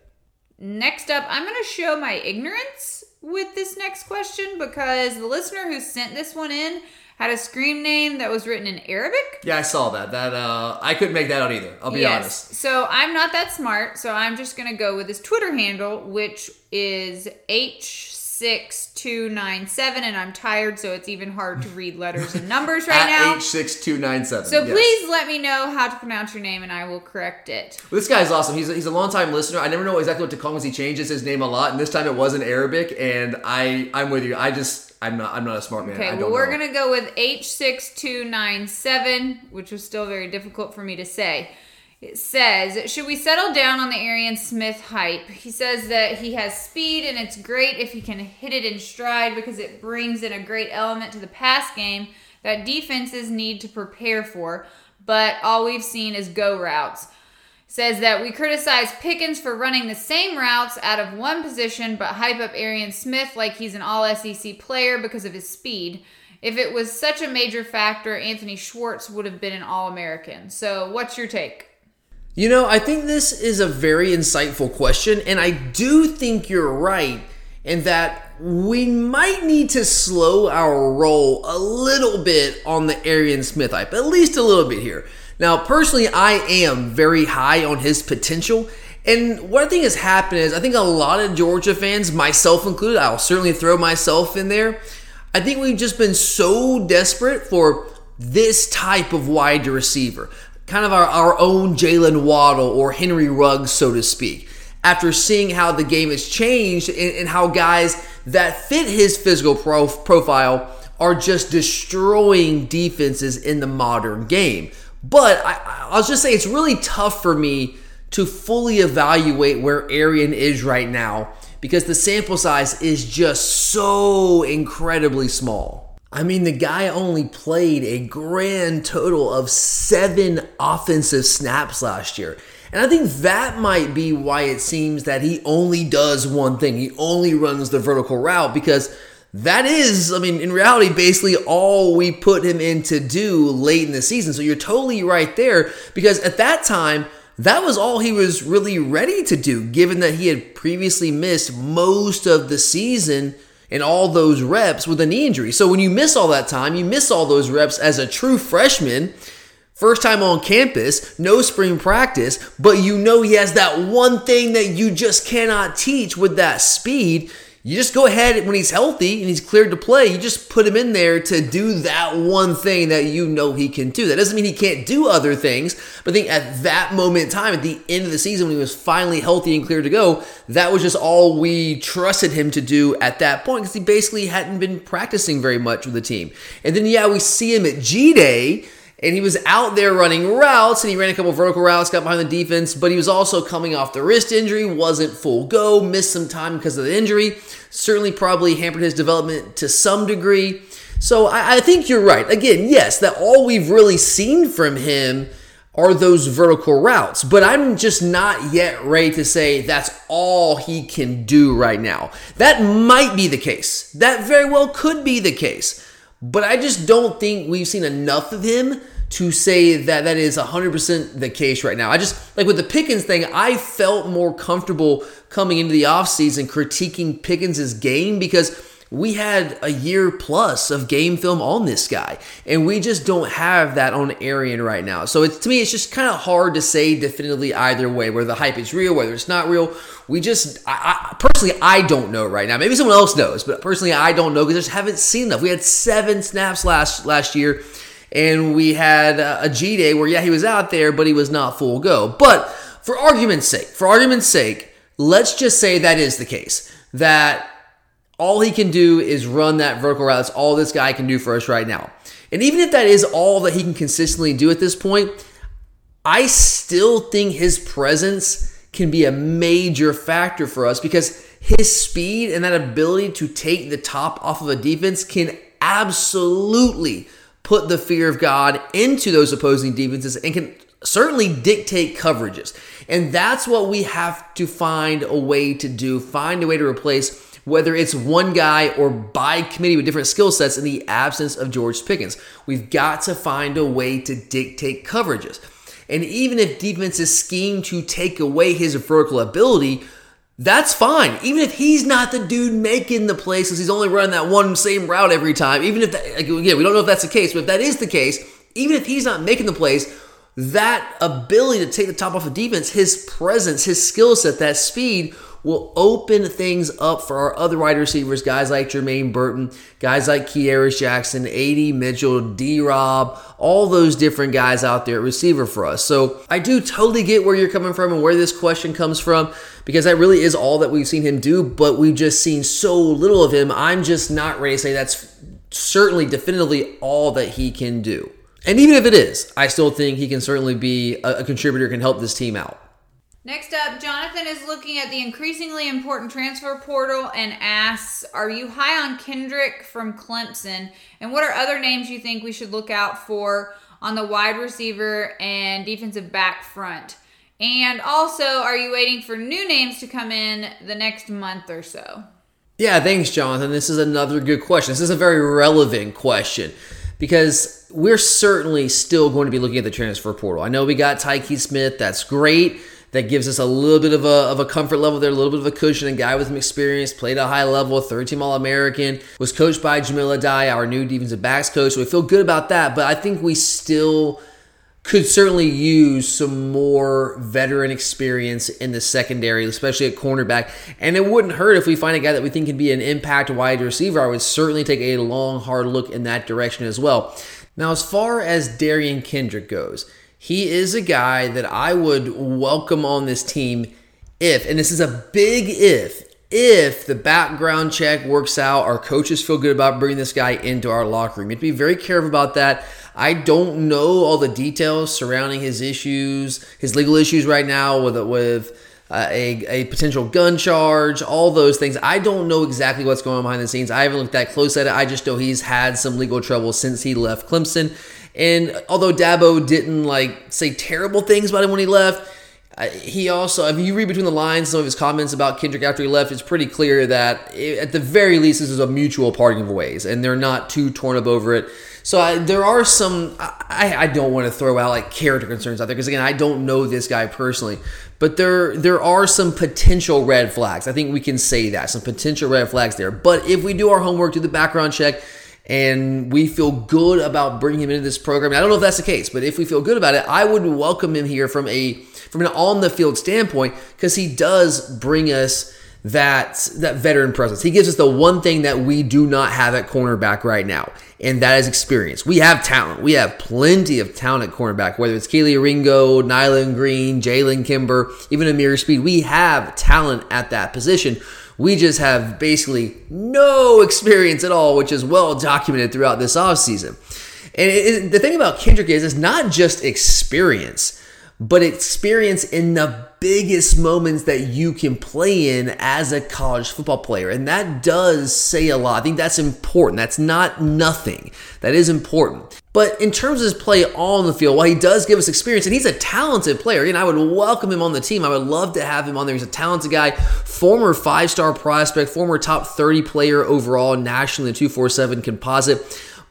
Next up, I'm going to show my ignorance with this next question because the listener who sent this one in had a screen name that was written in Arabic. Yeah, I saw that. That uh, I couldn't make that out either. I'll be yes. honest. So I'm not that smart. So I'm just gonna go with his Twitter handle, which is h six two nine seven, and I'm tired, so it's even hard to read letters and numbers right now. H six two nine seven. So yes. please let me know how to pronounce your name, and I will correct it. Well, this guy's awesome. He's a, he's a long time listener. I never know exactly what to call him because he changes his name a lot, and this time it was in Arabic. And I I'm with you. I just I'm not. I'm not a smart man. Okay, well, we're know. gonna go with H six two nine seven, which was still very difficult for me to say. It says, should we settle down on the Arian Smith hype? He says that he has speed and it's great if he can hit it in stride because it brings in a great element to the pass game that defenses need to prepare for. But all we've seen is go routes says that we criticize Pickens for running the same routes out of one position, but hype up Arian Smith like he's an all SEC player because of his speed. If it was such a major factor, Anthony Schwartz would have been an All American. So, what's your take? You know, I think this is a very insightful question, and I do think you're right in that we might need to slow our roll a little bit on the Arian Smith hype, at least a little bit here. Now, personally, I am very high on his potential. And what I think has happened is I think a lot of Georgia fans, myself included, I'll certainly throw myself in there. I think we've just been so desperate for this type of wide receiver, kind of our, our own Jaylen Waddle or Henry Ruggs, so to speak. After seeing how the game has changed and, and how guys that fit his physical prof- profile are just destroying defenses in the modern game. But I, I'll just say it's really tough for me to fully evaluate where Arian is right now because the sample size is just so incredibly small. I mean, the guy only played a grand total of seven offensive snaps last year. And I think that might be why it seems that he only does one thing. He only runs the vertical route because that is, I mean, in reality, basically all we put him in to do late in the season. So you're totally right there because at that time, that was all he was really ready to do, given that he had previously missed most of the season and all those reps with a knee injury. So when you miss all that time, you miss all those reps as a true freshman, first time on campus, no spring practice, but you know he has that one thing that you just cannot teach with that speed. You just go ahead when he's healthy and he's cleared to play, you just put him in there to do that one thing that you know he can do. That doesn't mean he can't do other things, but I think at that moment in time, at the end of the season when he was finally healthy and cleared to go, that was just all we trusted him to do at that point because he basically hadn't been practicing very much with the team. And then, yeah, we see him at G Day and he was out there running routes and he ran a couple vertical routes, got behind the defense, but he was also coming off the wrist injury, wasn't full go, missed some time because of the injury. Certainly, probably hampered his development to some degree. So I, I think you're right. Again, yes, that all we've really seen from him are those vertical routes, but I'm just not yet ready to say that's all he can do right now. That might be the case. That very well could be the case. But I just don't think we've seen enough of him to say that that is 100% the case right now. I just, like with the Pickens thing, I felt more comfortable coming into the offseason critiquing Pickens' game because we had a year plus of game film on this guy, and we just don't have that on Arian right now. So it's to me, it's just kind of hard to say definitively either way, whether the hype is real, whether it's not real. We just, I, I personally, I don't know right now. Maybe someone else knows, but personally, I don't know because I just haven't seen enough. We had seven snaps last last year, and we had a G day where yeah, he was out there, but he was not full go. But for argument's sake, for argument's sake, let's just say that is the case. That all he can do is run that vertical route. That's all this guy can do for us right now. And even if that is all that he can consistently do at this point, I still think his presence can be a major factor for us because his speed and that ability to take the top off of a defense can absolutely put the fear of God into those opposing defenses and can certainly dictate coverages. And that's what we have to find a way to do, find a way to replace whether it's one guy or by committee with different skill sets in the absence of George Pickens. We've got to find a way to dictate coverages. And even if defenses scheme to take away his vertical ability, that's fine. Even if he's not the dude making the plays because he's only running that one same route every time, even if that, again, we don't know if that's the case, but if that is the case, even if he's not making the plays, that ability to take the top off of defense, his presence, his skill set, that speed will open things up for our other wide receivers, guys like Jermaine Burton, guys like Kearis Jackson, AD Mitchell, D Rob, all those different guys out there at receiver for us. So I do totally get where you're coming from and where this question comes from because that really is all that we've seen him do, but we've just seen so little of him. I'm just not ready to say that's certainly definitively all that he can do. And even if it is, I still think he can certainly be a contributor, can help this team out. Next up, Jonathan is looking at the increasingly important transfer portal and asks Are you high on Kendrick from Clemson? And what are other names you think we should look out for on the wide receiver and defensive back front? And also, are you waiting for new names to come in the next month or so? Yeah, thanks, Jonathan. This is another good question. This is a very relevant question because we're certainly still going to be looking at the transfer portal. I know we got Tykee Smith, that's great. That gives us a little bit of a, of a comfort level there, a little bit of a cushion. A guy with some experience, played a high level, third team All American, was coached by Jahmile Addae, our new defensive backs coach. So we feel good about that. But I think we still could certainly use some more veteran experience in the secondary, especially at cornerback. And it wouldn't hurt if we find a guy that we think can be an impact wide receiver. I would certainly take a long, hard look in that direction as well. Now, as far as Derion Kendrick goes, he is a guy that I would welcome on this team if, and this is a big if, if the background check works out, our coaches feel good about bringing this guy into our locker room. You have to be very careful about that. I don't know all the details surrounding his issues, his legal issues right now with with uh, a, a potential gun charge, all those things. I don't know exactly what's going on behind the scenes. I haven't looked that close at it. I just know he's had some legal trouble since he left Clemson. And although Dabo didn't like say terrible things about him when he left, he also, if you read between the lines, some of his comments about Kendrick after he left, it's pretty clear that eh, at the very least, this is a mutual parting of ways, and they're not too torn up over it. So I, there are some. I, I don't want to throw out like character concerns out there because again, I don't know this guy personally, but there there are some potential red flags. I think we can say that some potential red flags there. But if we do our homework, do the background check, and we feel good about bringing him into this program, I don't know if that's the case, but if we feel good about it, I would welcome him here from a from an on the field standpoint because he does bring us that that veteran presence. He gives us the one thing that we do not have at cornerback right now, and that is experience. We have talent. We have plenty of talent at cornerback, whether it's Kelee Ringo, Nyland Green, Jalen Kimber, even Ameer Speed. We have talent at that position. We just have basically no experience at all, which is well documented throughout this offseason. And it, it, the thing about Kendrick is it's not just experience but experience in the biggest moments that you can play in as a college football player. And that does say a lot. I think that's important. That's not nothing. That is important. But in terms of his play on the field, while he does give us experience, and he's a talented player, and I would welcome him on the team. I would love to have him on there. He's a talented guy, former five star prospect, former top 30 player overall nationally, the 247 composite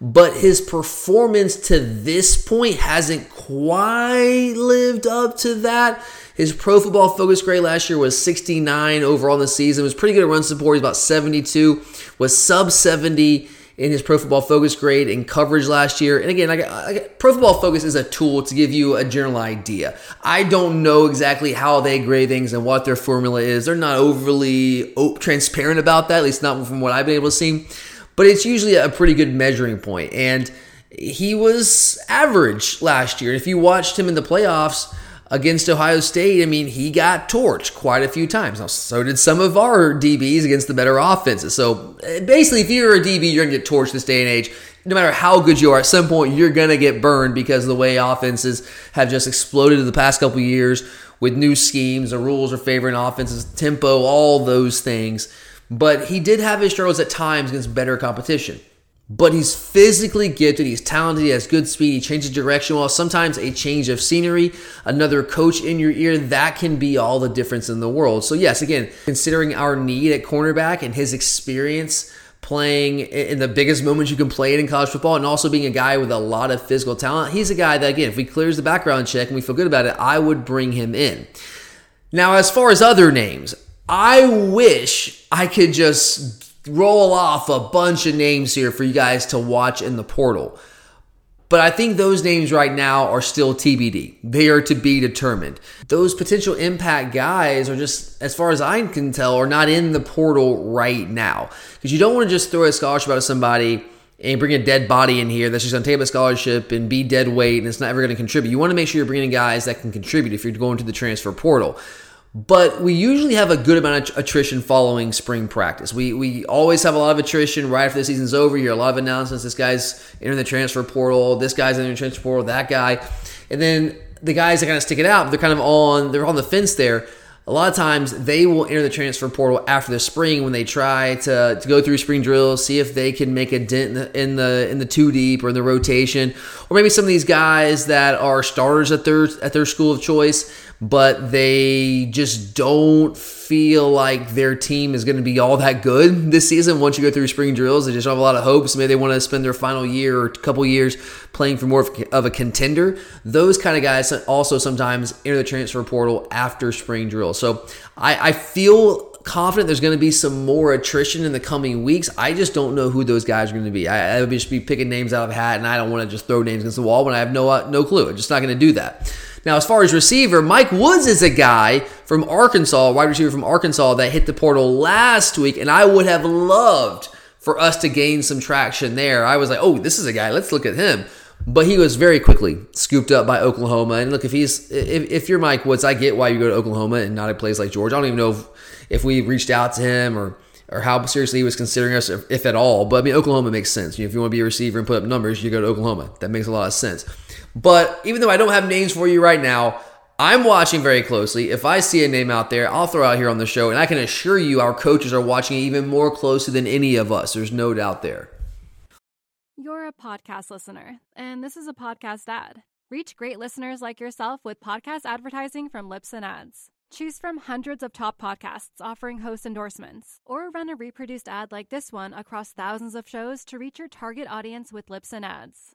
but his performance to this point hasn't quite lived up to that. His pro football focus grade last year was 69 overall in the season. It was pretty good at run support. He's about 72, was sub 70 in his pro football focus grade in coverage last year. And again, I I pro football focus is a tool to give you a general idea. I don't know exactly how they grade things and what their formula is. They're not overly transparent about that, at least not from what I've been able to see but it's usually a pretty good measuring point. And he was average last year. And if you watched him in the playoffs against Ohio State, I mean, he got torched quite a few times. Now, so did some of our DBs against the better offenses. So eh, basically, if you're a DB, you're going to get torched this day and age. No matter how good you are, at some point you're going to get burned because of the way offenses have just exploded in the past couple years with new schemes. The rules are favoring offenses, tempo, all those things. But he did have his struggles at times against better competition. But he's physically gifted, he's talented, he has good speed, he changes direction well. Sometimes a change of scenery, another coach in your ear, that can be all the difference in the world. So, yes, again, considering our need at cornerback and his experience playing in the biggest moments you can play it in college football and also being a guy with a lot of physical talent, he's a guy that, again, if he clears the background check and we feel good about it, I would bring him in. Now, as far as other names, I wish I could just roll off a bunch of names here for you guys to watch in the portal. But I think those names right now are still TBD. They are to be determined. Those potential impact guys are just, as far as I can tell, are not in the portal right now. Because you don't want to just throw a scholarship out of somebody and bring a dead body in here that's just going to take up a scholarship and be dead weight and it's not ever going to contribute. You want to make sure you're bringing guys that can contribute if you're going to the transfer portal. But we usually have a good amount of attrition following spring practice. We we always have a lot of attrition right after the season's over. You hear a lot of announcements. This guy's entering the transfer portal. This guy's entering the transfer portal. That guy, and then the guys that kind of stick it out, they're kind of on they're on the fence there. A lot of times they will enter the transfer portal after the spring when they try to, to go through spring drills, see if they can make a dent in the, in the in the two deep or in the rotation, or maybe some of these guys that are starters at their at their school of choice but they just don't feel like their team is going to be all that good this season. Once you go through spring drills, they just have a lot of hopes. Maybe they want to spend their final year or couple years playing for more of a contender. Those kind of guys also sometimes enter the transfer portal after spring drill. So I, I feel confident there's going to be some more attrition in the coming weeks. I just don't know who those guys are going to be. I, I would just be picking names out of hat, and I don't want to just throw names against the wall when I have no uh, no clue. I'm just not going to do that. Now, as far as receiver, Mike Woods is a guy from Arkansas, wide receiver from Arkansas, that hit the portal last week, and I would have loved for us to gain some traction there. I was like, oh, this is a guy. Let's look at him. But he was very quickly scooped up by Oklahoma. And look, if he's if, if you're Mike Woods, I get why you go to Oklahoma and not a place like Georgia. I don't even know if, if we reached out to him or or how seriously he was considering us, if, if at all. But I mean, Oklahoma makes sense. You know, if you want to be a receiver and put up numbers, you go to Oklahoma. That makes a lot of sense. But even though I don't have names for you right now, I'm watching very closely. If I see a name out there, I'll throw out here on the show, and I can assure you our coaches are watching even more closely than any of us. There's no doubt there. You're a podcast listener, and this is a podcast ad. Reach great listeners like yourself with podcast advertising from Libsyn Ads. Choose from hundreds of top podcasts offering host endorsements, or run a reproduced ad like this one across thousands of shows to reach your target audience with Libsyn Ads.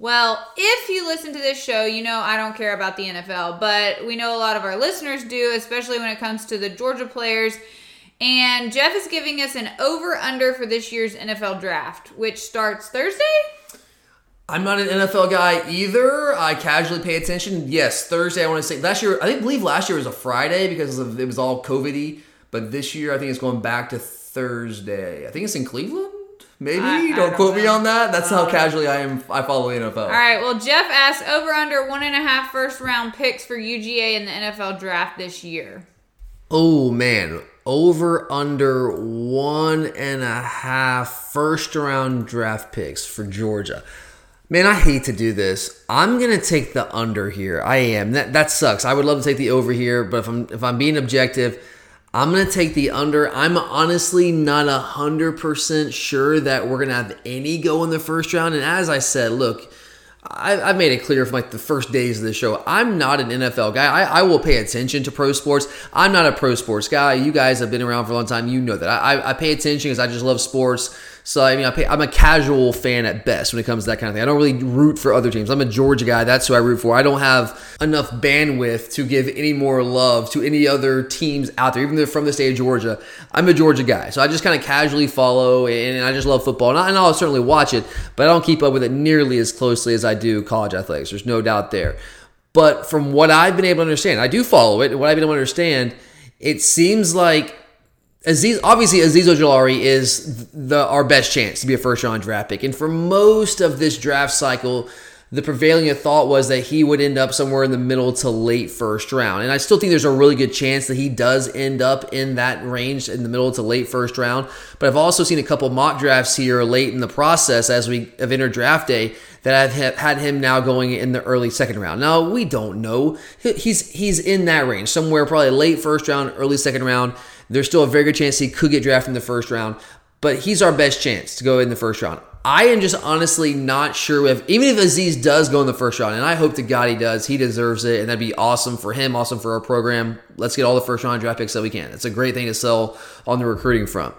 Well, if you listen to this show, you know I don't care about the NFL, but we know a lot of our listeners do, especially when it comes to the Georgia players. And Jeff is giving us an over under for this year's NFL draft, which starts Thursday. I'm not an NFL guy either. I casually pay attention. Yes, Thursday. I want to say last year. I think believe last year was a Friday because it was all COVIDy. But this year, I think it's going back to Thursday. I think it's in Cleveland. Maybe I- I don't, don't quote me on that. That's how um, casually I am. I follow the NFL. All right. Well, Jeff asked over under one and a half first round picks for UGA in the NFL draft this year. Oh man, over under one and a half first round draft picks for Georgia. Man, I hate to do this. I'm gonna take the under here. I am. That that sucks. I would love to take the over here, but if I'm if I'm being objective, I'm gonna take the under. I'm honestly not a hundred percent sure that we're gonna have any go in the first round. And as I said, look, I, I've made it clear from like the first days of the show. I'm not an NFL guy. I, I will pay attention to pro sports. I'm not a pro sports guy. You guys have been around for a long time. You know that. I- I pay attention because I just love sports. So I mean, I I'm a casual fan at best when it comes to that kind of thing. I don't really root for other teams. I'm a Georgia guy. That's who I root for. I don't have enough bandwidth to give any more love to any other teams out there, even though they're from the state of Georgia. I'm a Georgia guy, so I just kind of casually follow, and I just love football, and I'll certainly watch it, but I don't keep up with it nearly as closely as I do college athletics. There's no doubt there. But from what I've been able to understand, I do follow it. and What I've been able to understand, it seems like Azeez, obviously, Azeez is the our best chance to be a first round draft pick. And for most of this draft cycle, the prevailing thought was that he would end up somewhere in the middle to late first round. And I still think there's a really good chance that he does end up in that range in the middle to late first round. But I've also seen a couple mock drafts here late in the process as we have entered draft day that I've had him now going in the early second round. Now we don't know. He's he's in that range, somewhere probably late first round, early second round. There's still a very good chance he could get drafted in the first round, but he's our best chance to go in the first round. I am just honestly not sure if even if Azeez does go in the first round, and I hope to God he does, he deserves it, and that'd be awesome for him, awesome for our program. Let's get all the first round draft picks that we can. It's a great thing to sell on the recruiting front.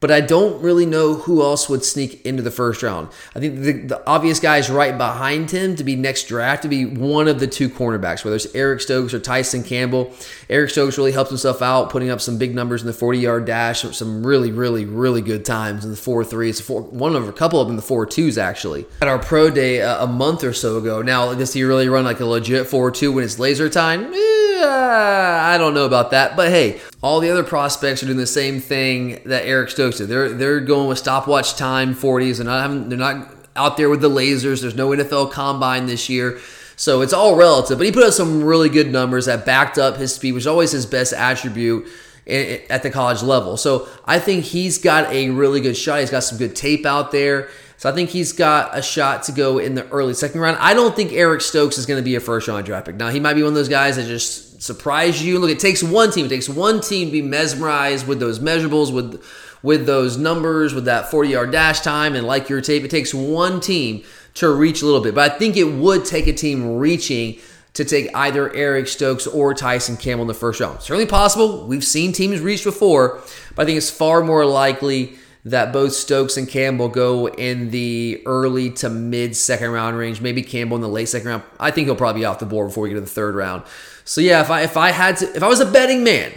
But I don't really know who else would sneak into the first round. I think the, the obvious guys right behind him to be next draft to be one of the two cornerbacks, whether it's Eric Stokes or Tyson Campbell. Eric Stokes really helped himself out, putting up some big numbers in the 40 yard dash, some really, really, really good times in the 4 3s, four, one of a couple of them in the 4 2s actually. At our pro day uh, a month or so ago. Now, does he really run like a legit 4 2 when it's laser time? Eh, I don't know about that. But hey, all the other prospects are doing the same thing that Eric Stokes did. They're they're going with stopwatch time 40s. They're not they're not out there with the lasers. There's no NFL combine this year. So it's all relative. But he put up some really good numbers that backed up his speed, which is always his best attribute at the college level. So I think he's got a really good shot. He's got some good tape out there. So I think he's got a shot to go in the early second round. I don't think Eric Stokes is going to be a first round draft pick. Now he might be one of those guys that just surprise you. Look, it takes one team. It takes one team to be mesmerized with those measurables, with with those numbers, with that 40 yard dash time, and like your tape. It takes one team to reach a little bit. But I think it would take a team reaching to take either Eric Stokes or Tyson Campbell in the first round. Certainly possible. We've seen teams reach before, but I think it's far more likely that both Stokes and Campbell go in the early to mid second round range. Maybe Campbell in the late second round. I think he'll probably be off the board before we get to the third round. So yeah, if I if I had to if I was a betting man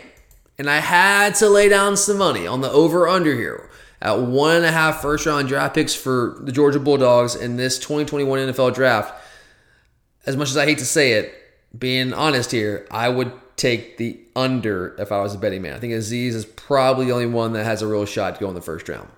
and I had to lay down some money on the over under here at one and a half first round draft picks for the Georgia Bulldogs in this 2021 NFL draft, as much as I hate to say it, being honest here, I would take the under if I was a betting man. I think Azeez is probably the only one that has a real shot to go in the first round.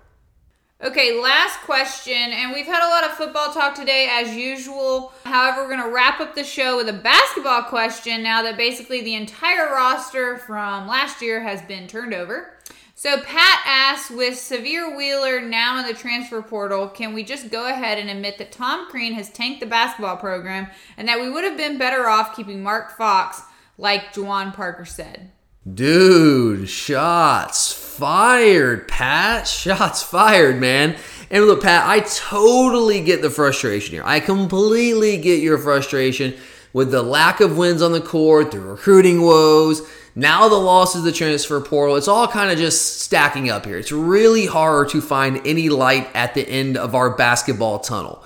Okay, last question, and we've had a lot of football talk today as usual. However, we're going to wrap up the show with a basketball question now that basically the entire roster from last year has been turned over. So, Pat asks with Sahvir Wheeler now in the transfer portal, can we just go ahead and admit that Tom Crean has tanked the basketball program and that we would have been better off keeping Mark Fox, like Juwan Parker said? Dude, shots fired, Pat. Shots fired, man. And look, Pat, I totally get the frustration here. I completely get your frustration with the lack of wins on the court, the recruiting woes, now the losses, the transfer portal. It's all kind of just stacking up here. It's really hard to find any light at the end of our basketball tunnel.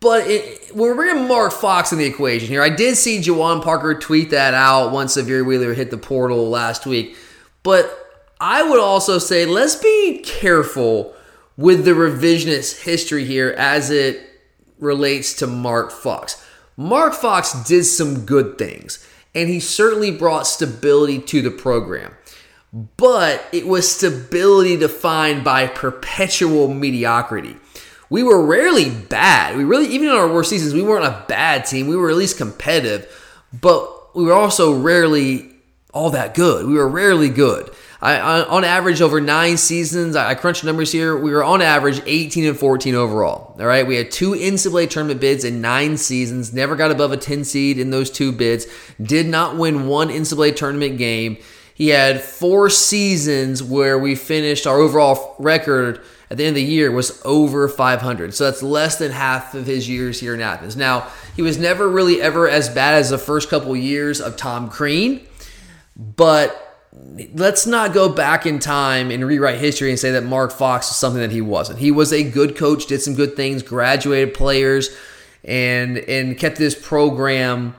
But it, we're bringing Mark Fox in the equation here, I did see Juwan Parker tweet that out once Sahvir Wheeler hit the portal last week. But I would also say let's be careful with the revisionist history here as it relates to Mark Fox. Mark Fox did some good things, and he certainly brought stability to the program. But it was stability defined by perpetual mediocrity. We were rarely bad. We really, even in our worst seasons, we weren't a bad team. We were at least competitive, but we were also rarely all that good. We were rarely good. I, on average, over nine seasons, I crunched numbers here. We were on average 18 and 14 overall. All right, we had two NCAA tournament bids in nine seasons. Never got above a 10 seed in those two bids. Did not win one NCAA tournament game. He had four seasons where we finished our overall record at the end of the year was over 500. So that's less than half of his years here in Athens. Now, he was never really ever as bad as the first couple years of Tom Crean, but let's not go back in time and rewrite history and say that Mark Fox was something that he wasn't. He was a good coach, did some good things, graduated players, and and kept this program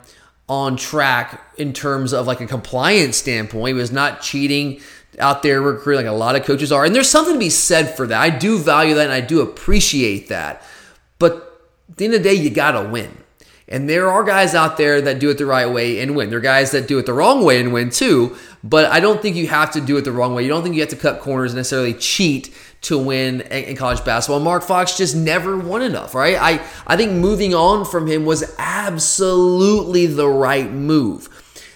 on track in terms of like a compliance standpoint. He was not cheating out there recruiting like a lot of coaches are. And there's something to be said for that. I do value that and I do appreciate that. But at the end of the day, you got to win. And there are guys out there that do it the right way and win. There are guys that do it the wrong way and win too. But I don't think you have to do it the wrong way. You don't think you have to cut corners and necessarily cheat to win in college basketball. Mark Fox just never won enough, right? I, I think moving on from him was absolutely the right move.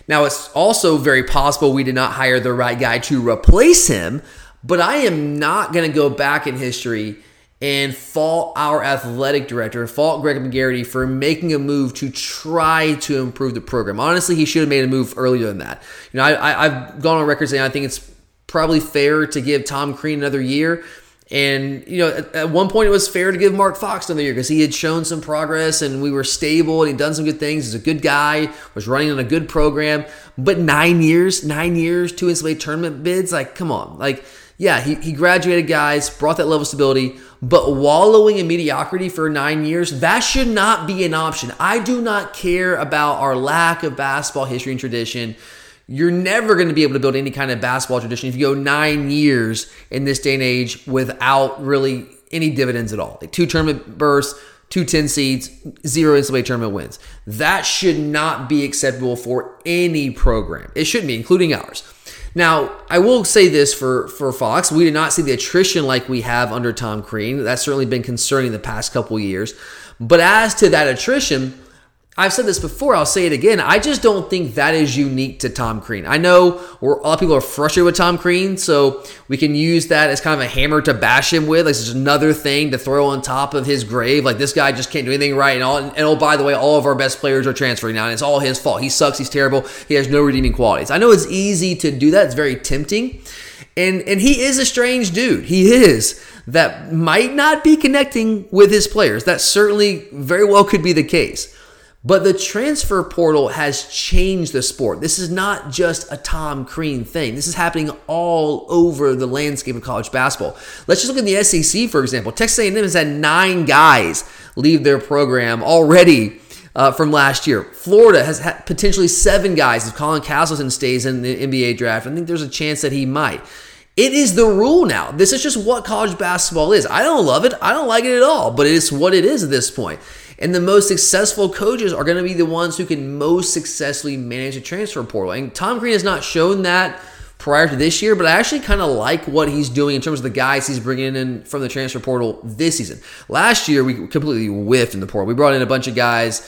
Now, it's also very possible we did not hire the right guy to replace him, but I am not going to go back in history and fault our athletic director, fault Greg McGarity for making a move to try to improve the program. Honestly, he should have made a move earlier than that. You know, I, have gone on record saying I think it's probably fair to give Tom Crean another year. And, you know, at, at one point it was fair to give Mark Fox another year because he had shown some progress and we were stable and he'd done some good things. He's a good guy, was running on a good program. But nine years, nine years, two NCAA tournament bids, like, come on. Like, yeah, he, he graduated guys, brought that level of stability, but wallowing in mediocrity for nine years, that should not be an option. I do not care about our lack of basketball history and tradition. You're never going to be able to build any kind of basketball tradition if you go nine years in this day and age without really any dividends at all. Like two tournament bursts, two 10 seeds, zero NCAA tournament wins. That should not be acceptable for any program. It shouldn't be, including ours. Now, I will say this for, for Fox. We did not see the attrition like we have under Tom Crean. That's certainly been concerning the past couple years. But as to that attrition, I've said this before, I'll say it again. I just don't think that is unique to Tom Crean. I know a lot of people are frustrated with Tom Crean, so we can use that as kind of a hammer to bash him with. Like, it's another thing to throw on top of his grave. Like, this guy just can't do anything right. And, all, and oh, by the way, all of our best players are transferring now, and it's all his fault. He sucks, he's terrible, he has no redeeming qualities. I know it's easy to do that, it's very tempting. And, and he is a strange dude. He is. That might not be connecting with his players. That certainly very well could be the case. But the transfer portal has changed the sport. This is not just a Tom Crean thing. This is happening all over the landscape of college basketball. Let's just look at the SEC, for example. Texas A&M has had nine guys leave their program already uh, from last year. Florida has potentially seven guys. If Colin Castleton stays in the NBA draft, I think there's a chance that he might. It is the rule now. This is just what college basketball is. I don't love it. I don't like it at all, but it's what it is at this point. And the most successful coaches are going to be the ones who can most successfully manage a transfer portal. And Tom Crean has not shown that prior to this year, but I actually kind of like what he's doing in terms of the guys he's bringing in from the transfer portal this season. Last year, we completely whiffed in the portal. We brought in a bunch of guys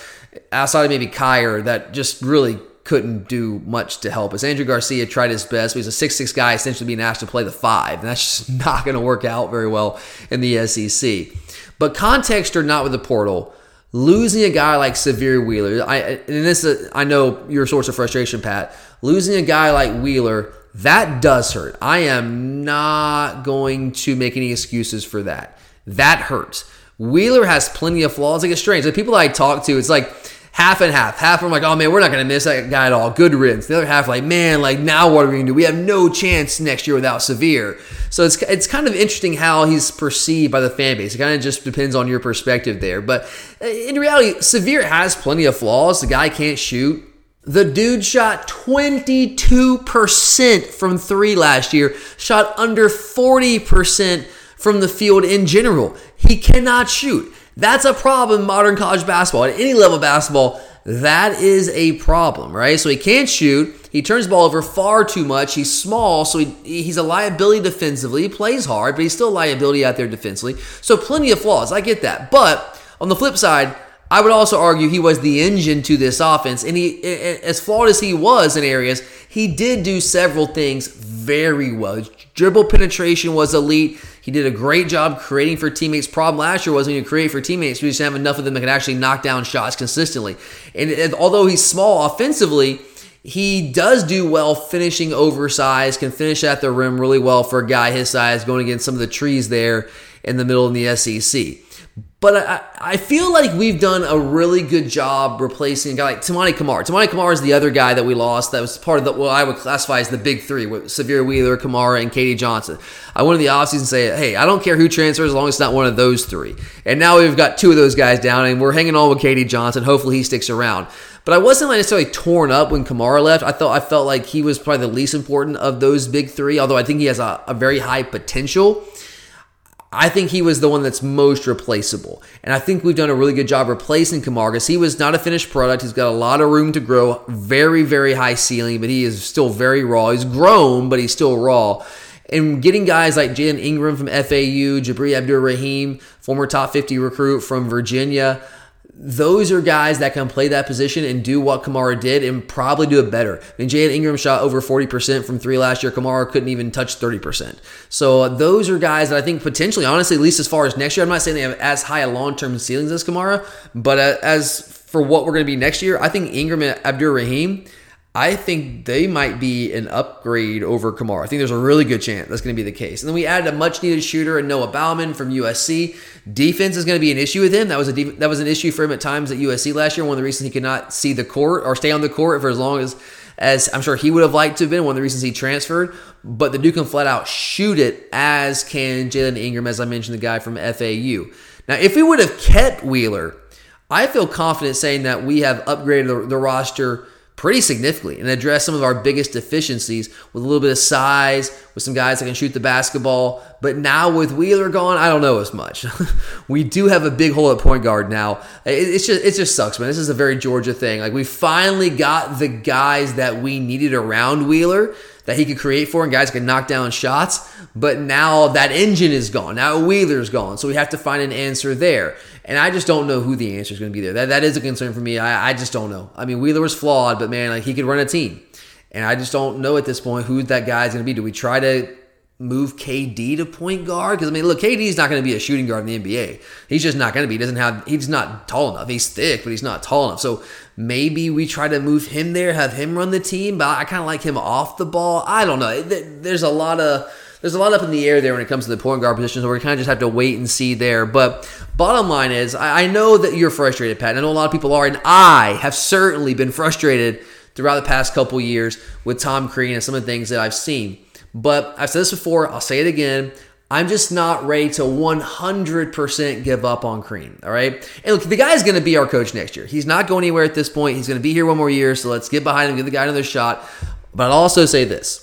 outside of maybe Kyer that just really couldn't do much to help us. Andrew Garcia tried his best. He was a six-six guy, essentially being asked to play the five, and that's just not going to work out very well in the SEC. But context or not with the portal, losing a guy like Sahvir Wheeler, I and this is, I know your source of frustration, Pat. Losing a guy like Wheeler, that does hurt. I am not going to make any excuses for that. That hurts. Wheeler has plenty of flaws. Like it's strange. The people I talk to, it's like half and half. Half of them are like, oh man, we're not to miss that guy at all. Good riddance. The other half, like, man, like now what are we to do? We have no chance next year without Sahvir. So it's it's kind of interesting how he's perceived by the fan base. It kind of just depends on your perspective there. But uh, in reality, Sahvir has plenty of flaws. The guy can't shoot. The dude shot 22% from three last year, shot under 40% from the field in general. He cannot shoot. That's a problem modern college basketball. At any level of basketball, that is a problem, right? So he can't shoot. He turns the ball over far too much. He's small, so he, he's a liability defensively. He plays hard, but he's still a liability out there defensively. So plenty of flaws. I get that. But on the flip side, I would also argue he was the engine to this offense. And he, as flawed as he was in areas, he did do several things very well. Dribble penetration was elite. He did a great job creating for teammates. Problem last year was when you create for teammates, you just have enough of them that can actually knock down shots consistently. And, and although he's small offensively, he does do well finishing oversized, can finish at the rim really well for a guy his size, going against some of the trees there in the middle in the SEC. But I, I feel like we've done a really good job replacing a guy like Toumani Camara. Toumani Camara is the other guy that we lost that was part of the, what I would classify as the big three with Sahvir Wheeler, Camara, and KD Johnson. I went in the offseason and say, hey, I don't care who transfers as long as it's not one of those three. And now we've got two of those guys down, and we're hanging on with KD Johnson. Hopefully he sticks around. But I wasn't necessarily torn up when Camara left. I thought I felt like he was probably the least important of those big three, although I think he has a, a very high potential. I think he was the one that's most replaceable. And I think we've done a really good job replacing Camargas. He was not a finished product. He's got a lot of room to grow, very, very high ceiling, but he is still very raw. He's grown, but he's still raw. And getting guys like Jailyn Ingram from FAU, Jabri Abdur Rahim, former top 50 recruit from Virginia, those are guys that can play that position and do what Camara did and probably do it better. I mean, Jailyn Ingram shot over 40% from three last year. Camara couldn't even touch 30%. So those are guys that I think potentially, honestly, at least as far as next year, I'm not saying they have as high a long-term ceilings as Camara, but uh, as for what we're going to be next year, I think Ingram and Abdur Rahim – I think they might be an upgrade over Camara. I think there's a really good chance that's going to be the case. And then we added a much needed shooter and Noah Baumann from USC. Defense is going to be an issue with him. That was a def- that was an issue for him at times at USC last year. One of the reasons he could not see the court or stay on the court for as long as as I'm sure he would have liked to have been. One of the reasons he transferred. But the Duke can flat out shoot it, as can Jailyn Ingram, as I mentioned, the guy from FAU. Now, if we would have kept Wheeler, I feel confident saying that we have upgraded the, the roster pretty significantly and address some of our biggest deficiencies with a little bit of size, with some guys that can shoot the basketball But now with Wheeler gone, I don't know as much. we do have a big hole at point guard now. It, it's just it just sucks, man. This is a very Georgia thing. Like we finally got the guys that we needed around Wheeler that he could create for and guys could knock down shots. But now that engine is gone. Now Wheeler's gone. So we have to find an answer there. And I just don't know who the answer is going to be there. That, that is a concern for me. I, I just don't know. I mean, Wheeler was flawed, but man, like he could run a team. And I just don't know at this point who that guy's going to be. Do we try to move KD to point guard? Because I mean, look, KD is not going to be a shooting guard in the NBA. He's just not going to be. He doesn't have. He's not tall enough. He's thick, but he's not tall enough. So maybe we try to move him there, have him run the team. But I kind of like him off the ball. I don't know. There's a lot of there's a lot up in the air there when it comes to the point guard position, so we kind of just have to wait and see there. But bottom line is, I know that you're frustrated, Pat. I know a lot of people are, and I have certainly been frustrated throughout the past couple years with Tom Crean and some of the things that I've seen. But I've said this before, I'll say it again. I'm just not ready to 100% give up on Crean. All right. And look, the guy's going to be our coach next year. He's not going anywhere at this point. He's going to be here one more year. So let's get behind him, give the guy another shot. But I'll also say this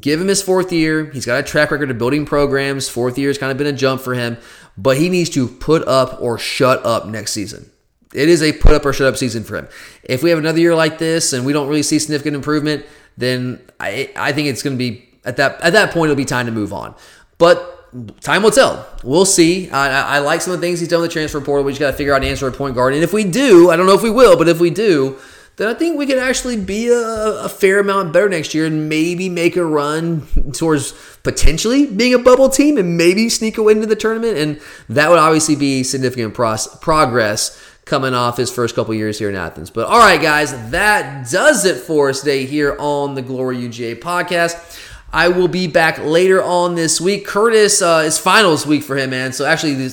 give him his fourth year. He's got a track record of building programs. Fourth year has kind of been a jump for him, but he needs to put up or shut up next season. It is a put up or shut up season for him. If we have another year like this and we don't really see significant improvement, then I, I think it's going to be at that at that point it'll be time to move on. But time will tell. We'll see. I, I like some of the things he's done with the transfer portal. We just got to figure out an answer at point guard. And if we do, I don't know if we will, but if we do, then I think we could actually be a, a, fair amount better next year and maybe make a run towards potentially being a bubble team and maybe sneak away into the tournament. And that would obviously be significant pros- progress coming off his first couple years here in Athens. But all right, guys, that does it for us today here on the Glory UGA podcast. I will be back later on this week. Curtis uh, is finals week for him, man. So actually,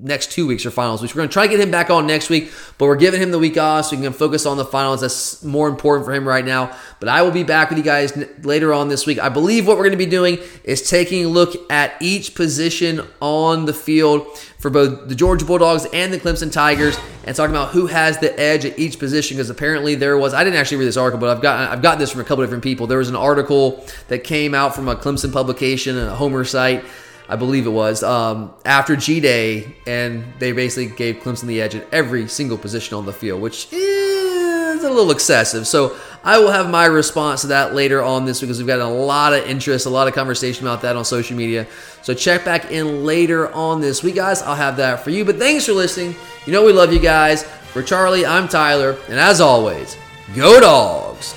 next two weeks are finals, which we're going to try to get him back on next week, but we're giving him the week off so he can focus on the finals. That's more important for him right now. But I will be back with you guys later on this week. I believe what we're going to be doing is taking a look at each position on the field for both the Georgia Bulldogs and the Clemson Tigers and talking about who has the edge at each position because apparently there was I didn't actually read this article but I've got I've got this from a couple different people. There was an article that came out from a Clemson publication, a Homer site I believe it was, um, after G Day, and they basically gave Clemson the edge at every single position on the field, which is a little excessive. So I will have my response to that later on this because we've got a lot of interest, a lot of conversation about that on social media. So check back in later on this week, guys. I'll have that for you. But thanks for listening. You know we love you guys. For Charlie, I'm Tyler, and as always, go dogs.